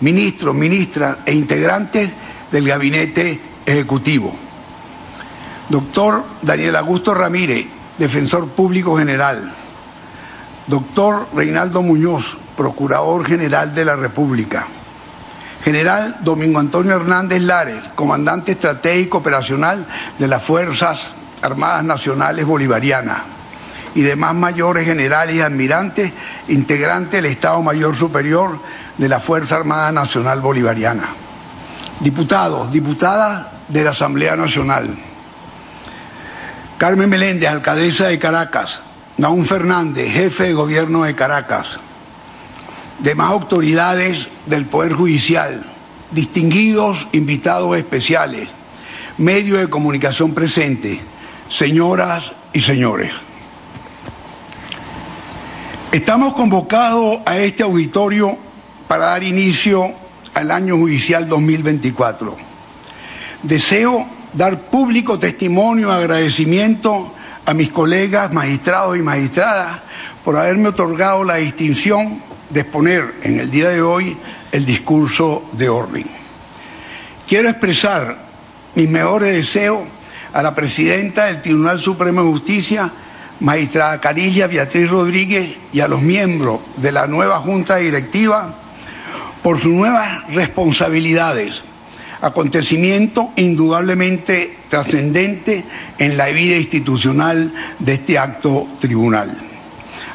ministros, ministras e integrantes del gabinete ejecutivo. Doctor Daniel Augusto Ramírez, defensor público general. Doctor Reinaldo Muñoz, procurador general de la República. General Domingo Antonio Hernández Lares, comandante estratégico operacional de las Fuerzas Armadas Nacionales Bolivarianas y demás mayores generales y admirantes, integrantes del Estado Mayor Superior de la Fuerza Armada Nacional Bolivariana. Diputados, diputadas de la Asamblea Nacional. Carmen Meléndez, alcaldesa de Caracas. Naún Fernández, jefe de gobierno de Caracas. Demás autoridades del Poder Judicial. Distinguidos invitados especiales. Medios de comunicación presentes. Señoras y señores. Estamos convocados a este auditorio para dar inicio al año judicial 2024. Deseo dar público testimonio, agradecimiento a mis colegas magistrados y magistradas por haberme otorgado la distinción de exponer en el día de hoy el discurso de orden. Quiero expresar mis mejores deseos a la presidenta del Tribunal Supremo de Justicia, magistrada Carilla Beatriz Rodríguez y a los miembros de la nueva Junta Directiva por sus nuevas responsabilidades, acontecimiento indudablemente trascendente en la vida institucional de este acto tribunal.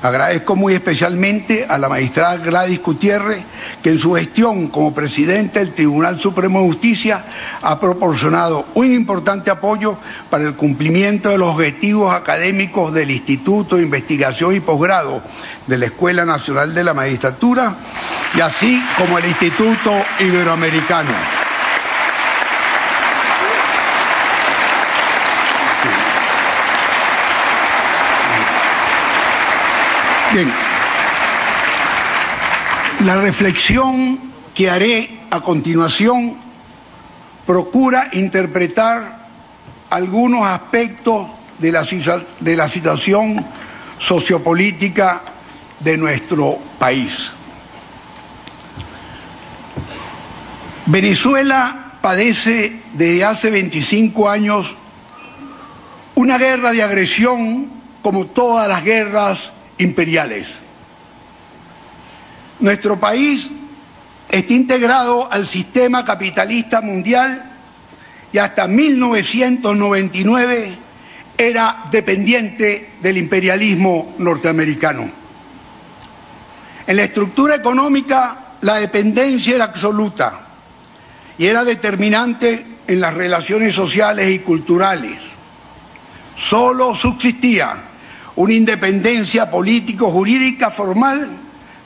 Agradezco muy especialmente a la magistrada Gladys Gutiérrez, que en su gestión como presidente del Tribunal Supremo de Justicia ha proporcionado un importante apoyo para el cumplimiento de los objetivos académicos del Instituto de Investigación y Posgrado de la Escuela Nacional de la Magistratura y así como el Instituto Iberoamericano. Bien. La reflexión que haré a continuación procura interpretar algunos aspectos de la, de la situación sociopolítica de nuestro país. Venezuela padece desde hace 25 años una guerra de agresión como todas las guerras imperiales. Nuestro país está integrado al sistema capitalista mundial y hasta 1999 era dependiente del imperialismo norteamericano. En la estructura económica la dependencia era absoluta y era determinante en las relaciones sociales y culturales. Solo subsistía una independencia político-jurídica formal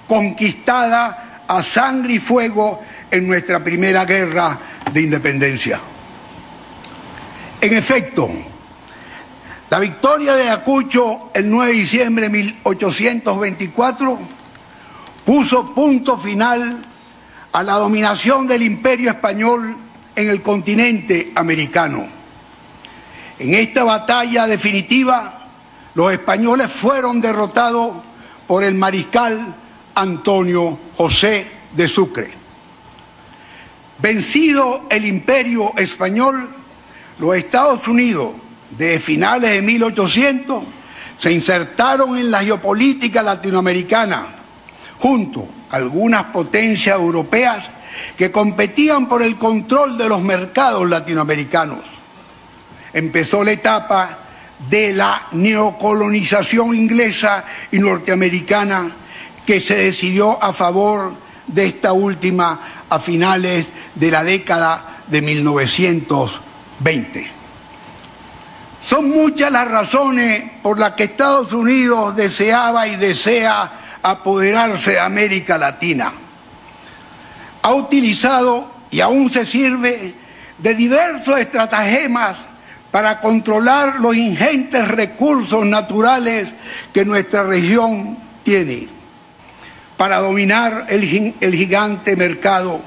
conquistada a sangre y fuego en nuestra primera guerra de independencia. En efecto, la victoria de Ayacucho el 9 de diciembre de 1824 puso punto final a la dominación del imperio español en el continente americano. En esta batalla definitiva, los españoles fueron derrotados por el mariscal Antonio José de Sucre. Vencido el imperio español, los Estados Unidos de finales de 1800 se insertaron en la geopolítica latinoamericana junto a algunas potencias europeas que competían por el control de los mercados latinoamericanos. Empezó la etapa de la neocolonización inglesa y norteamericana que se decidió a favor de esta última a finales de la década de 1920. Son muchas las razones por las que Estados Unidos deseaba y desea apoderarse de América Latina. Ha utilizado y aún se sirve de diversos estratagemas para controlar los ingentes recursos naturales que nuestra región tiene, para dominar el, el gigante mercado,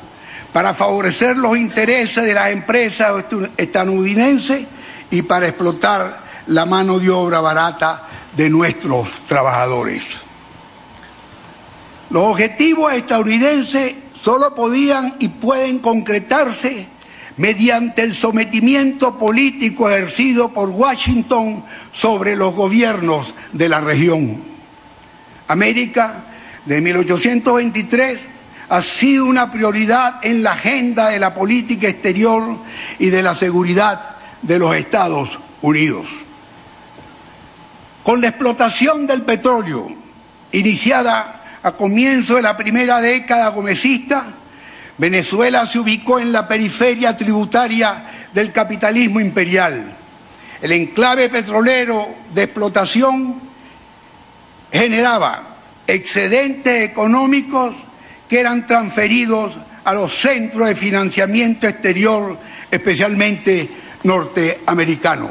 para favorecer los intereses de las empresas estadounidenses y para explotar la mano de obra barata de nuestros trabajadores. Los objetivos estadounidenses solo podían y pueden concretarse mediante el sometimiento político ejercido por Washington sobre los gobiernos de la región. América, de 1823, ha sido una prioridad en la agenda de la política exterior y de la seguridad de los Estados Unidos. Con la explotación del petróleo, iniciada a comienzo de la primera década gomecista, Venezuela se ubicó en la periferia tributaria del capitalismo imperial. El enclave petrolero de explotación generaba excedentes económicos que eran transferidos a los centros de financiamiento exterior, especialmente norteamericanos.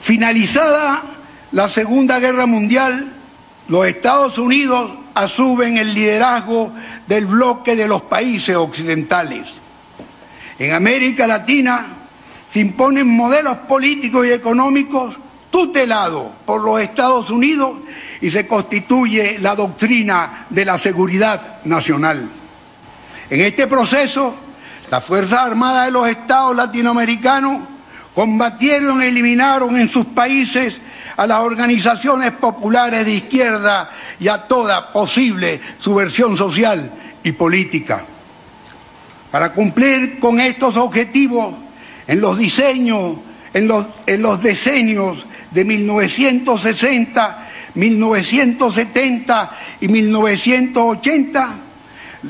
Finalizada la Segunda Guerra Mundial, los Estados Unidos asumen el liderazgo del bloque de los países occidentales. En América Latina se imponen modelos políticos y económicos tutelados por los Estados Unidos y se constituye la doctrina de la seguridad nacional. En este proceso, las Fuerzas Armadas de los Estados latinoamericanos combatieron e eliminaron en sus países a las organizaciones populares de izquierda y a toda posible subversión social y política. Para cumplir con estos objetivos, en los diseños, en los, en los decenios de 1960, 1970 y 1980,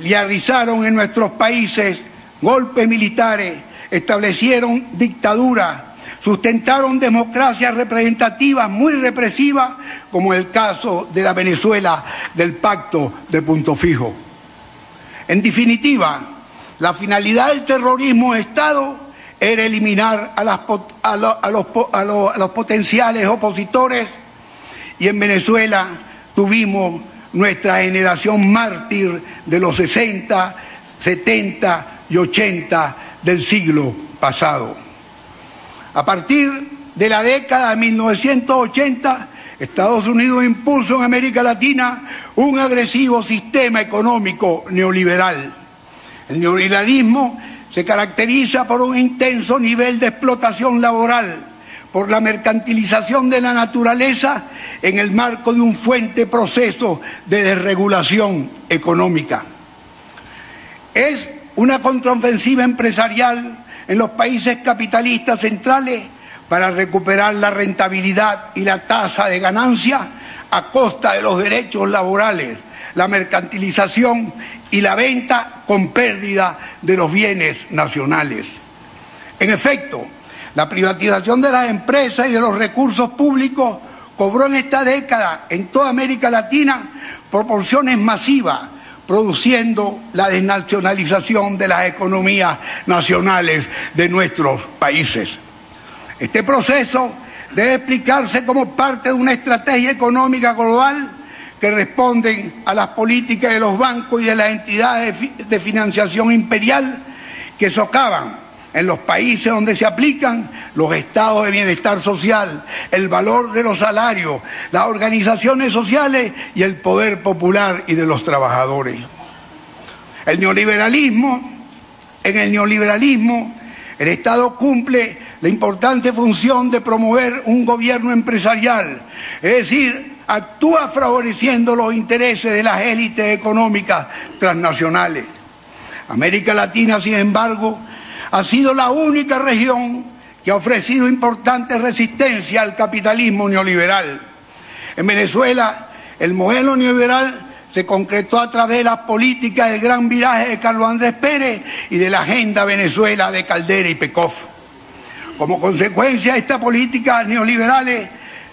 realizaron en nuestros países golpes militares, establecieron dictaduras, sustentaron democracias representativas muy represivas, como el caso de la Venezuela del pacto de punto fijo. En definitiva, la finalidad del terrorismo de Estado era eliminar a, los, potenciales opositores y en Venezuela tuvimos nuestra generación mártir de los 60, 70 y 80 del siglo pasado. A partir de la década de 1980, Estados Unidos impuso en América Latina un agresivo sistema económico neoliberal. El neoliberalismo se caracteriza por un intenso nivel de explotación laboral, por la mercantilización de la naturaleza en el marco de un fuente proceso de desregulación económica. Es una contraofensiva empresarial en los países capitalistas centrales para recuperar la rentabilidad y la tasa de ganancia a costa de los derechos laborales, la mercantilización y la venta con pérdida de los bienes nacionales. En efecto, la privatización de las empresas y de los recursos públicos cobró en esta década en toda América Latina proporciones masivas, produciendo la desnacionalización de las economías nacionales de nuestros países. Este proceso debe explicarse como parte de una estrategia económica global que responde a las políticas de los bancos y de las entidades de financiación imperial que socavan en los países donde se aplican los estados de bienestar social, el valor de los salarios, las organizaciones sociales y el poder popular y de los trabajadores. El neoliberalismo, en el neoliberalismo, el Estado cumple la importante función de promover un gobierno empresarial, es decir, actúa favoreciendo los intereses de las élites económicas transnacionales. América Latina, sin embargo, ha sido la única región que ha ofrecido importante resistencia al capitalismo neoliberal. En Venezuela, el modelo neoliberal se concretó a través de las políticas del gran viraje de Carlos Andrés Pérez y de la agenda Venezuela de Caldera y Pecov. Como consecuencia de estas políticas neoliberales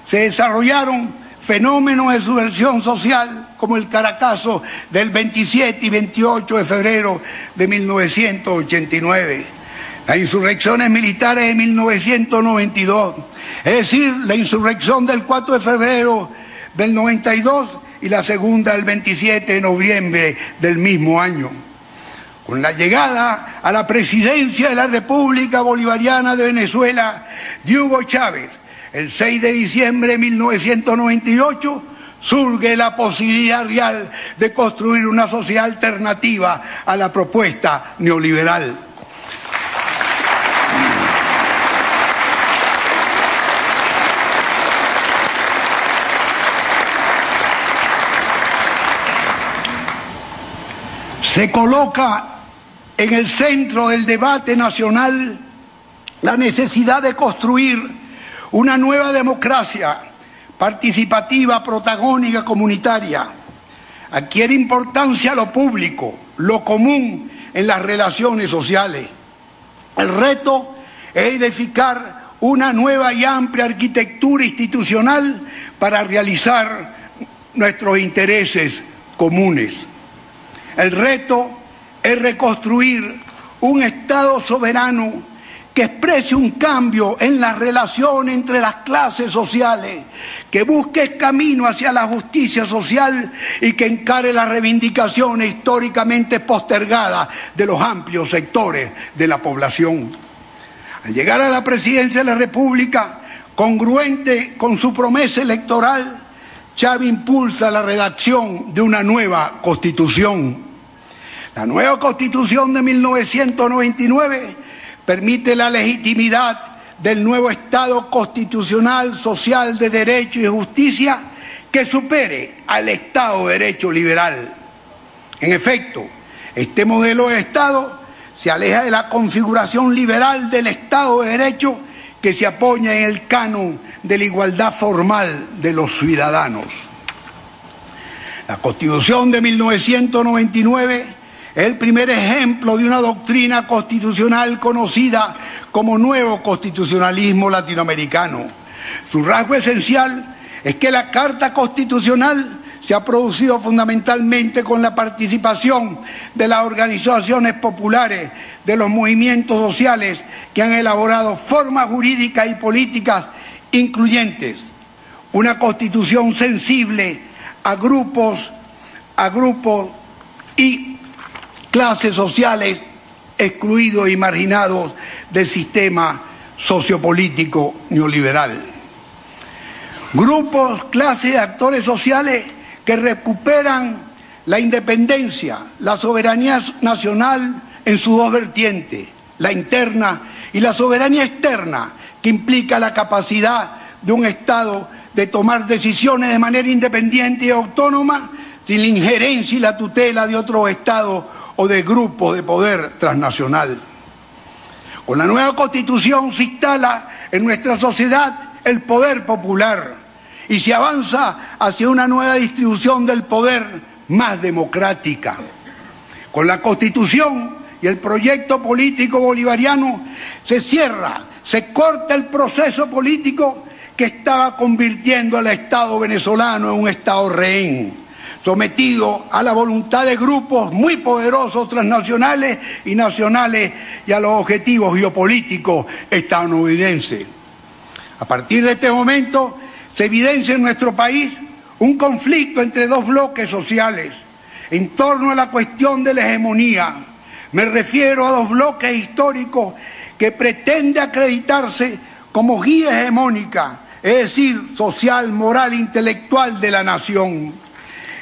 se desarrollaron fenómenos de subversión social como el Caracazo del 27 y 28 de febrero de 1989 las insurrecciones militares de 1992, es decir, la insurrección del 4 de febrero del 92 y la segunda el 27 de noviembre del mismo año. Con la llegada a la presidencia de la República Bolivariana de Venezuela de Hugo Chávez, el 6 de diciembre de 1998, surge la posibilidad real de construir una sociedad alternativa a la propuesta neoliberal. Se coloca en el centro del debate nacional la necesidad de construir una nueva democracia participativa, protagónica, comunitaria. Adquiere importancia lo público, lo común en las relaciones sociales. El reto es edificar una nueva y amplia arquitectura institucional para realizar nuestros intereses comunes. El reto es reconstruir un Estado soberano que exprese un cambio en la relación entre las clases sociales, que busque camino hacia la justicia social y que encare las reivindicaciones históricamente postergadas de los amplios sectores de la población. Al llegar a la presidencia de la República, congruente con su promesa electoral, Chávez impulsa la redacción de una nueva constitución la nueva constitución de 1999 permite la legitimidad del nuevo Estado constitucional, social, de derecho y justicia que supere al Estado de derecho liberal. En efecto, este modelo de Estado se aleja de la configuración liberal del Estado de Derecho que se apoya en el canon de la igualdad formal de los ciudadanos. La Constitución de 1999 es el primer ejemplo de una doctrina constitucional conocida como nuevo constitucionalismo latinoamericano. Su rasgo esencial es que la Carta Constitucional se ha producido fundamentalmente con la participación de las organizaciones populares, de los movimientos sociales que han elaborado formas jurídicas y políticas incluyentes, una constitución sensible a grupos, a grupos y clases sociales excluidos y marginados del sistema sociopolítico neoliberal. Grupos, clases de actores sociales que recuperan la independencia, la soberanía nacional en sus dos vertientes, la interna y la soberanía externa, que implica la capacidad de un Estado de tomar decisiones de manera independiente y autónoma, sin la injerencia y la tutela de otros Estados o de grupos de poder transnacional. Con la nueva constitución se instala en nuestra sociedad el poder popular y se avanza hacia una nueva distribución del poder más democrática. Con la constitución y el proyecto político bolivariano se cierra, se corta el proceso político que estaba convirtiendo al Estado venezolano en un Estado rehén, sometido a la voluntad de grupos muy poderosos transnacionales y nacionales y a los objetivos geopolíticos estadounidenses. A partir de este momento, se evidencia en nuestro país un conflicto entre dos bloques sociales en torno a la cuestión de la hegemonía. Me refiero a dos bloques históricos que pretende acreditarse como guía hegemónica, es decir, social, moral, intelectual de la nación.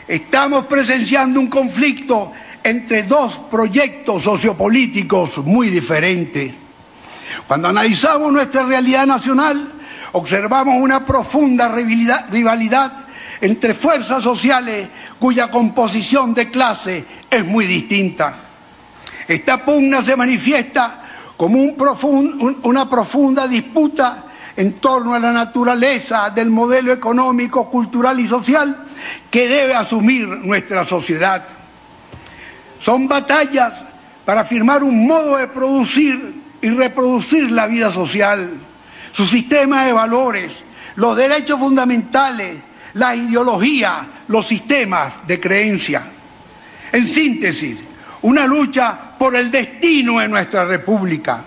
Estamos presenciando un conflicto entre dos proyectos sociopolíticos muy diferentes. Cuando analizamos nuestra realidad nacional, observamos una profunda rivalidad entre fuerzas sociales cuya composición de clase es muy distinta. Esta pugna se manifiesta como una profunda disputa en torno a la naturaleza del modelo económico, cultural y social que debe asumir nuestra sociedad. Son batallas para afirmar un modo de producir y reproducir la vida social su sistema de valores, los derechos fundamentales, la ideología, los sistemas de creencia. En síntesis, una lucha por el destino de nuestra república.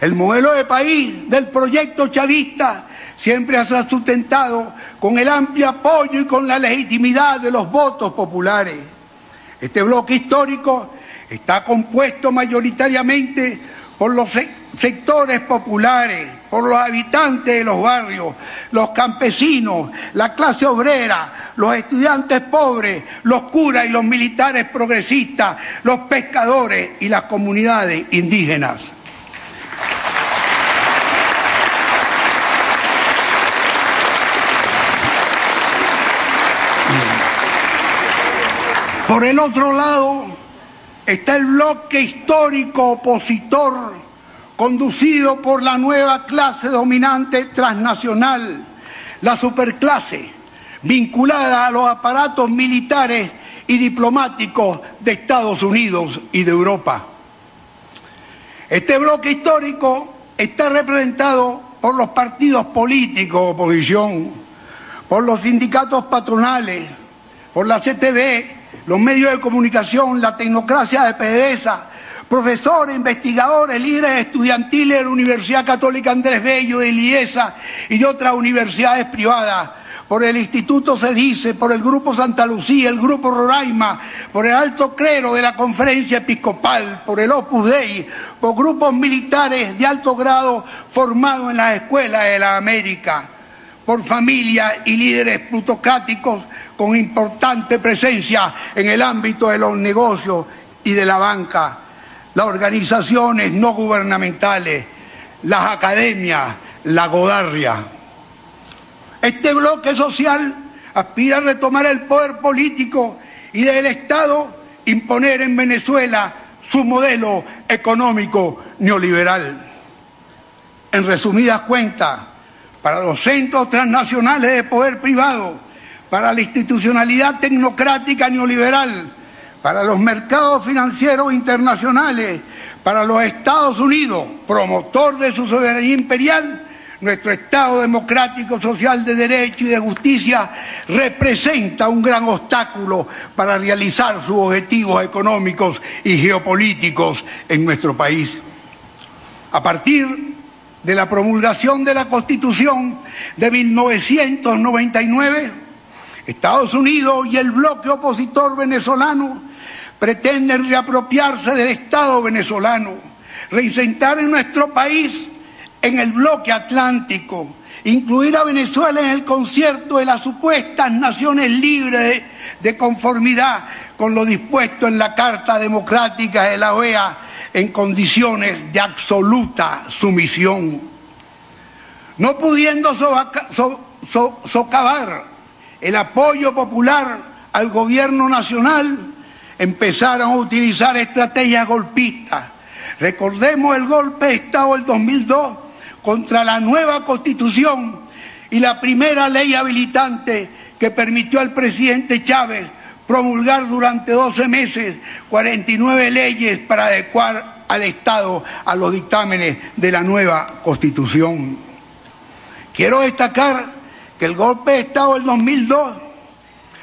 El modelo de país del proyecto chavista siempre se ha sustentado con el amplio apoyo y con la legitimidad de los votos populares. Este bloque histórico está compuesto mayoritariamente por los sectores populares, por los habitantes de los barrios, los campesinos, la clase obrera, los estudiantes pobres, los curas y los militares progresistas, los pescadores y las comunidades indígenas. Por el otro lado está el bloque histórico opositor conducido por la nueva clase dominante transnacional, la superclase, vinculada a los aparatos militares y diplomáticos de Estados Unidos y de Europa. Este bloque histórico está representado por los partidos políticos oposición, por los sindicatos patronales, por la CTV, los medios de comunicación, la tecnocracia de PDVSA, profesores, investigadores, líderes estudiantiles de la Universidad Católica Andrés Bello de Liesa y de otras universidades privadas, por el Instituto Cedice, por el Grupo Santa Lucía, el Grupo Roraima, por el Alto Clero de la Conferencia Episcopal, por el Opus Dei, por grupos militares de alto grado formados en las escuelas de la América, por familias y líderes plutocráticos con importante presencia en el ámbito de los negocios y de la banca las organizaciones no gubernamentales, las academias, la godarria. Este bloque social aspira a retomar el poder político y del Estado imponer en Venezuela su modelo económico neoliberal. En resumidas cuentas, para los centros transnacionales de poder privado, para la institucionalidad tecnocrática neoliberal, para los mercados financieros internacionales, para los Estados Unidos, promotor de su soberanía imperial, nuestro Estado democrático, social de derecho y de justicia representa un gran obstáculo para realizar sus objetivos económicos y geopolíticos en nuestro país. A partir de la promulgación de la Constitución de 1999, Estados Unidos y el bloque opositor venezolano pretenden reapropiarse del Estado venezolano, reinsentar en nuestro país en el bloque atlántico, incluir a Venezuela en el concierto de las supuestas naciones libres de, conformidad con lo dispuesto en la Carta Democrática de la OEA en condiciones de absoluta sumisión. No pudiendo socavar el apoyo popular al gobierno nacional, empezaron a utilizar estrategias golpistas. Recordemos el golpe de Estado del 2002 contra la nueva constitución y la primera ley habilitante que permitió al presidente Chávez promulgar durante 12 meses 49 leyes para adecuar al Estado a los dictámenes de la nueva constitución. Quiero destacar que el golpe de Estado del 2002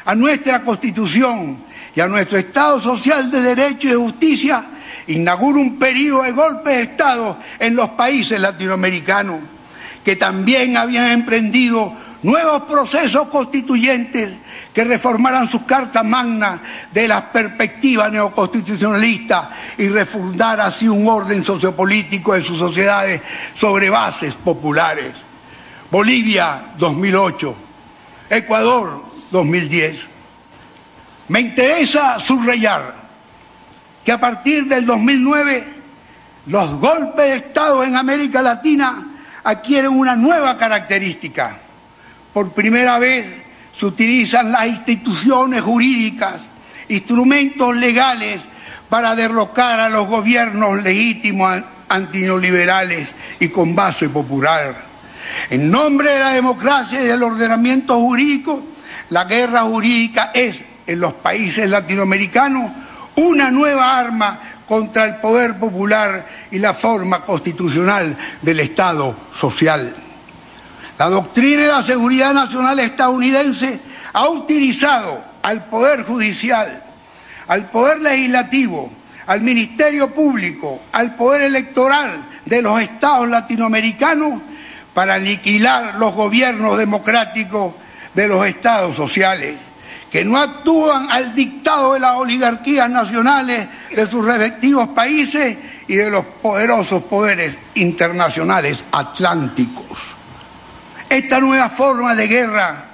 a nuestra constitución y a nuestro Estado social de derecho y de justicia inaugura un periodo de golpes de Estado en los países latinoamericanos, que también habían emprendido nuevos procesos constituyentes que reformaran sus cartas magnas de las perspectivas neoconstitucionalistas y refundar así un orden sociopolítico de sus sociedades sobre bases populares. Bolivia 2008, Ecuador 2010. Me interesa subrayar que a partir del 2009 los golpes de Estado en América Latina adquieren una nueva característica. Por primera vez se utilizan las instituciones jurídicas, instrumentos legales para derrocar a los gobiernos legítimos antineoliberales y con base popular. En nombre de la democracia y del ordenamiento jurídico, la guerra jurídica es, en los países latinoamericanos, una nueva arma contra el poder popular y la forma constitucional del Estado social. La doctrina de la seguridad nacional estadounidense ha utilizado al Poder Judicial, al Poder Legislativo, al Ministerio Público, al Poder Electoral de los Estados latinoamericanos para aniquilar los gobiernos democráticos de los Estados sociales que no actúan al dictado de las oligarquías nacionales de sus respectivos países y de los poderosos poderes internacionales atlánticos. Esta nueva forma de guerra,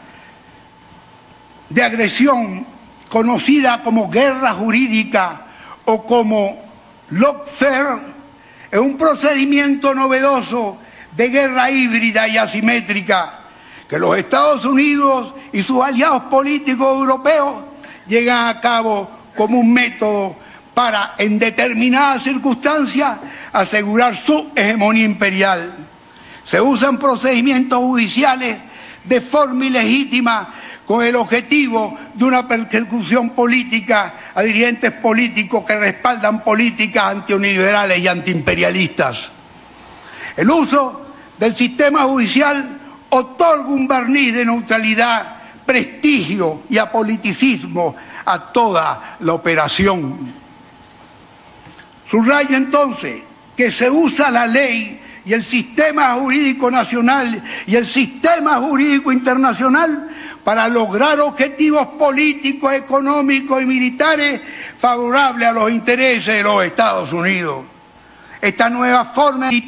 de agresión, conocida como guerra jurídica o como lawfare, es un procedimiento novedoso de guerra híbrida y asimétrica que los Estados Unidos y sus aliados políticos europeos llegan a cabo como un método para, en determinadas circunstancias, asegurar su hegemonía imperial. Se usan procedimientos judiciales de forma ilegítima con el objetivo de una persecución política a dirigentes políticos que respaldan políticas antineoliberales y antiimperialistas. El uso del sistema judicial otorga un barniz de neutralidad, prestigio y apoliticismo a toda la operación. Subrayo entonces que se usa la ley y el sistema jurídico nacional y el sistema jurídico internacional para lograr objetivos políticos, económicos y militares favorables a los intereses de los Estados Unidos. Esta nueva forma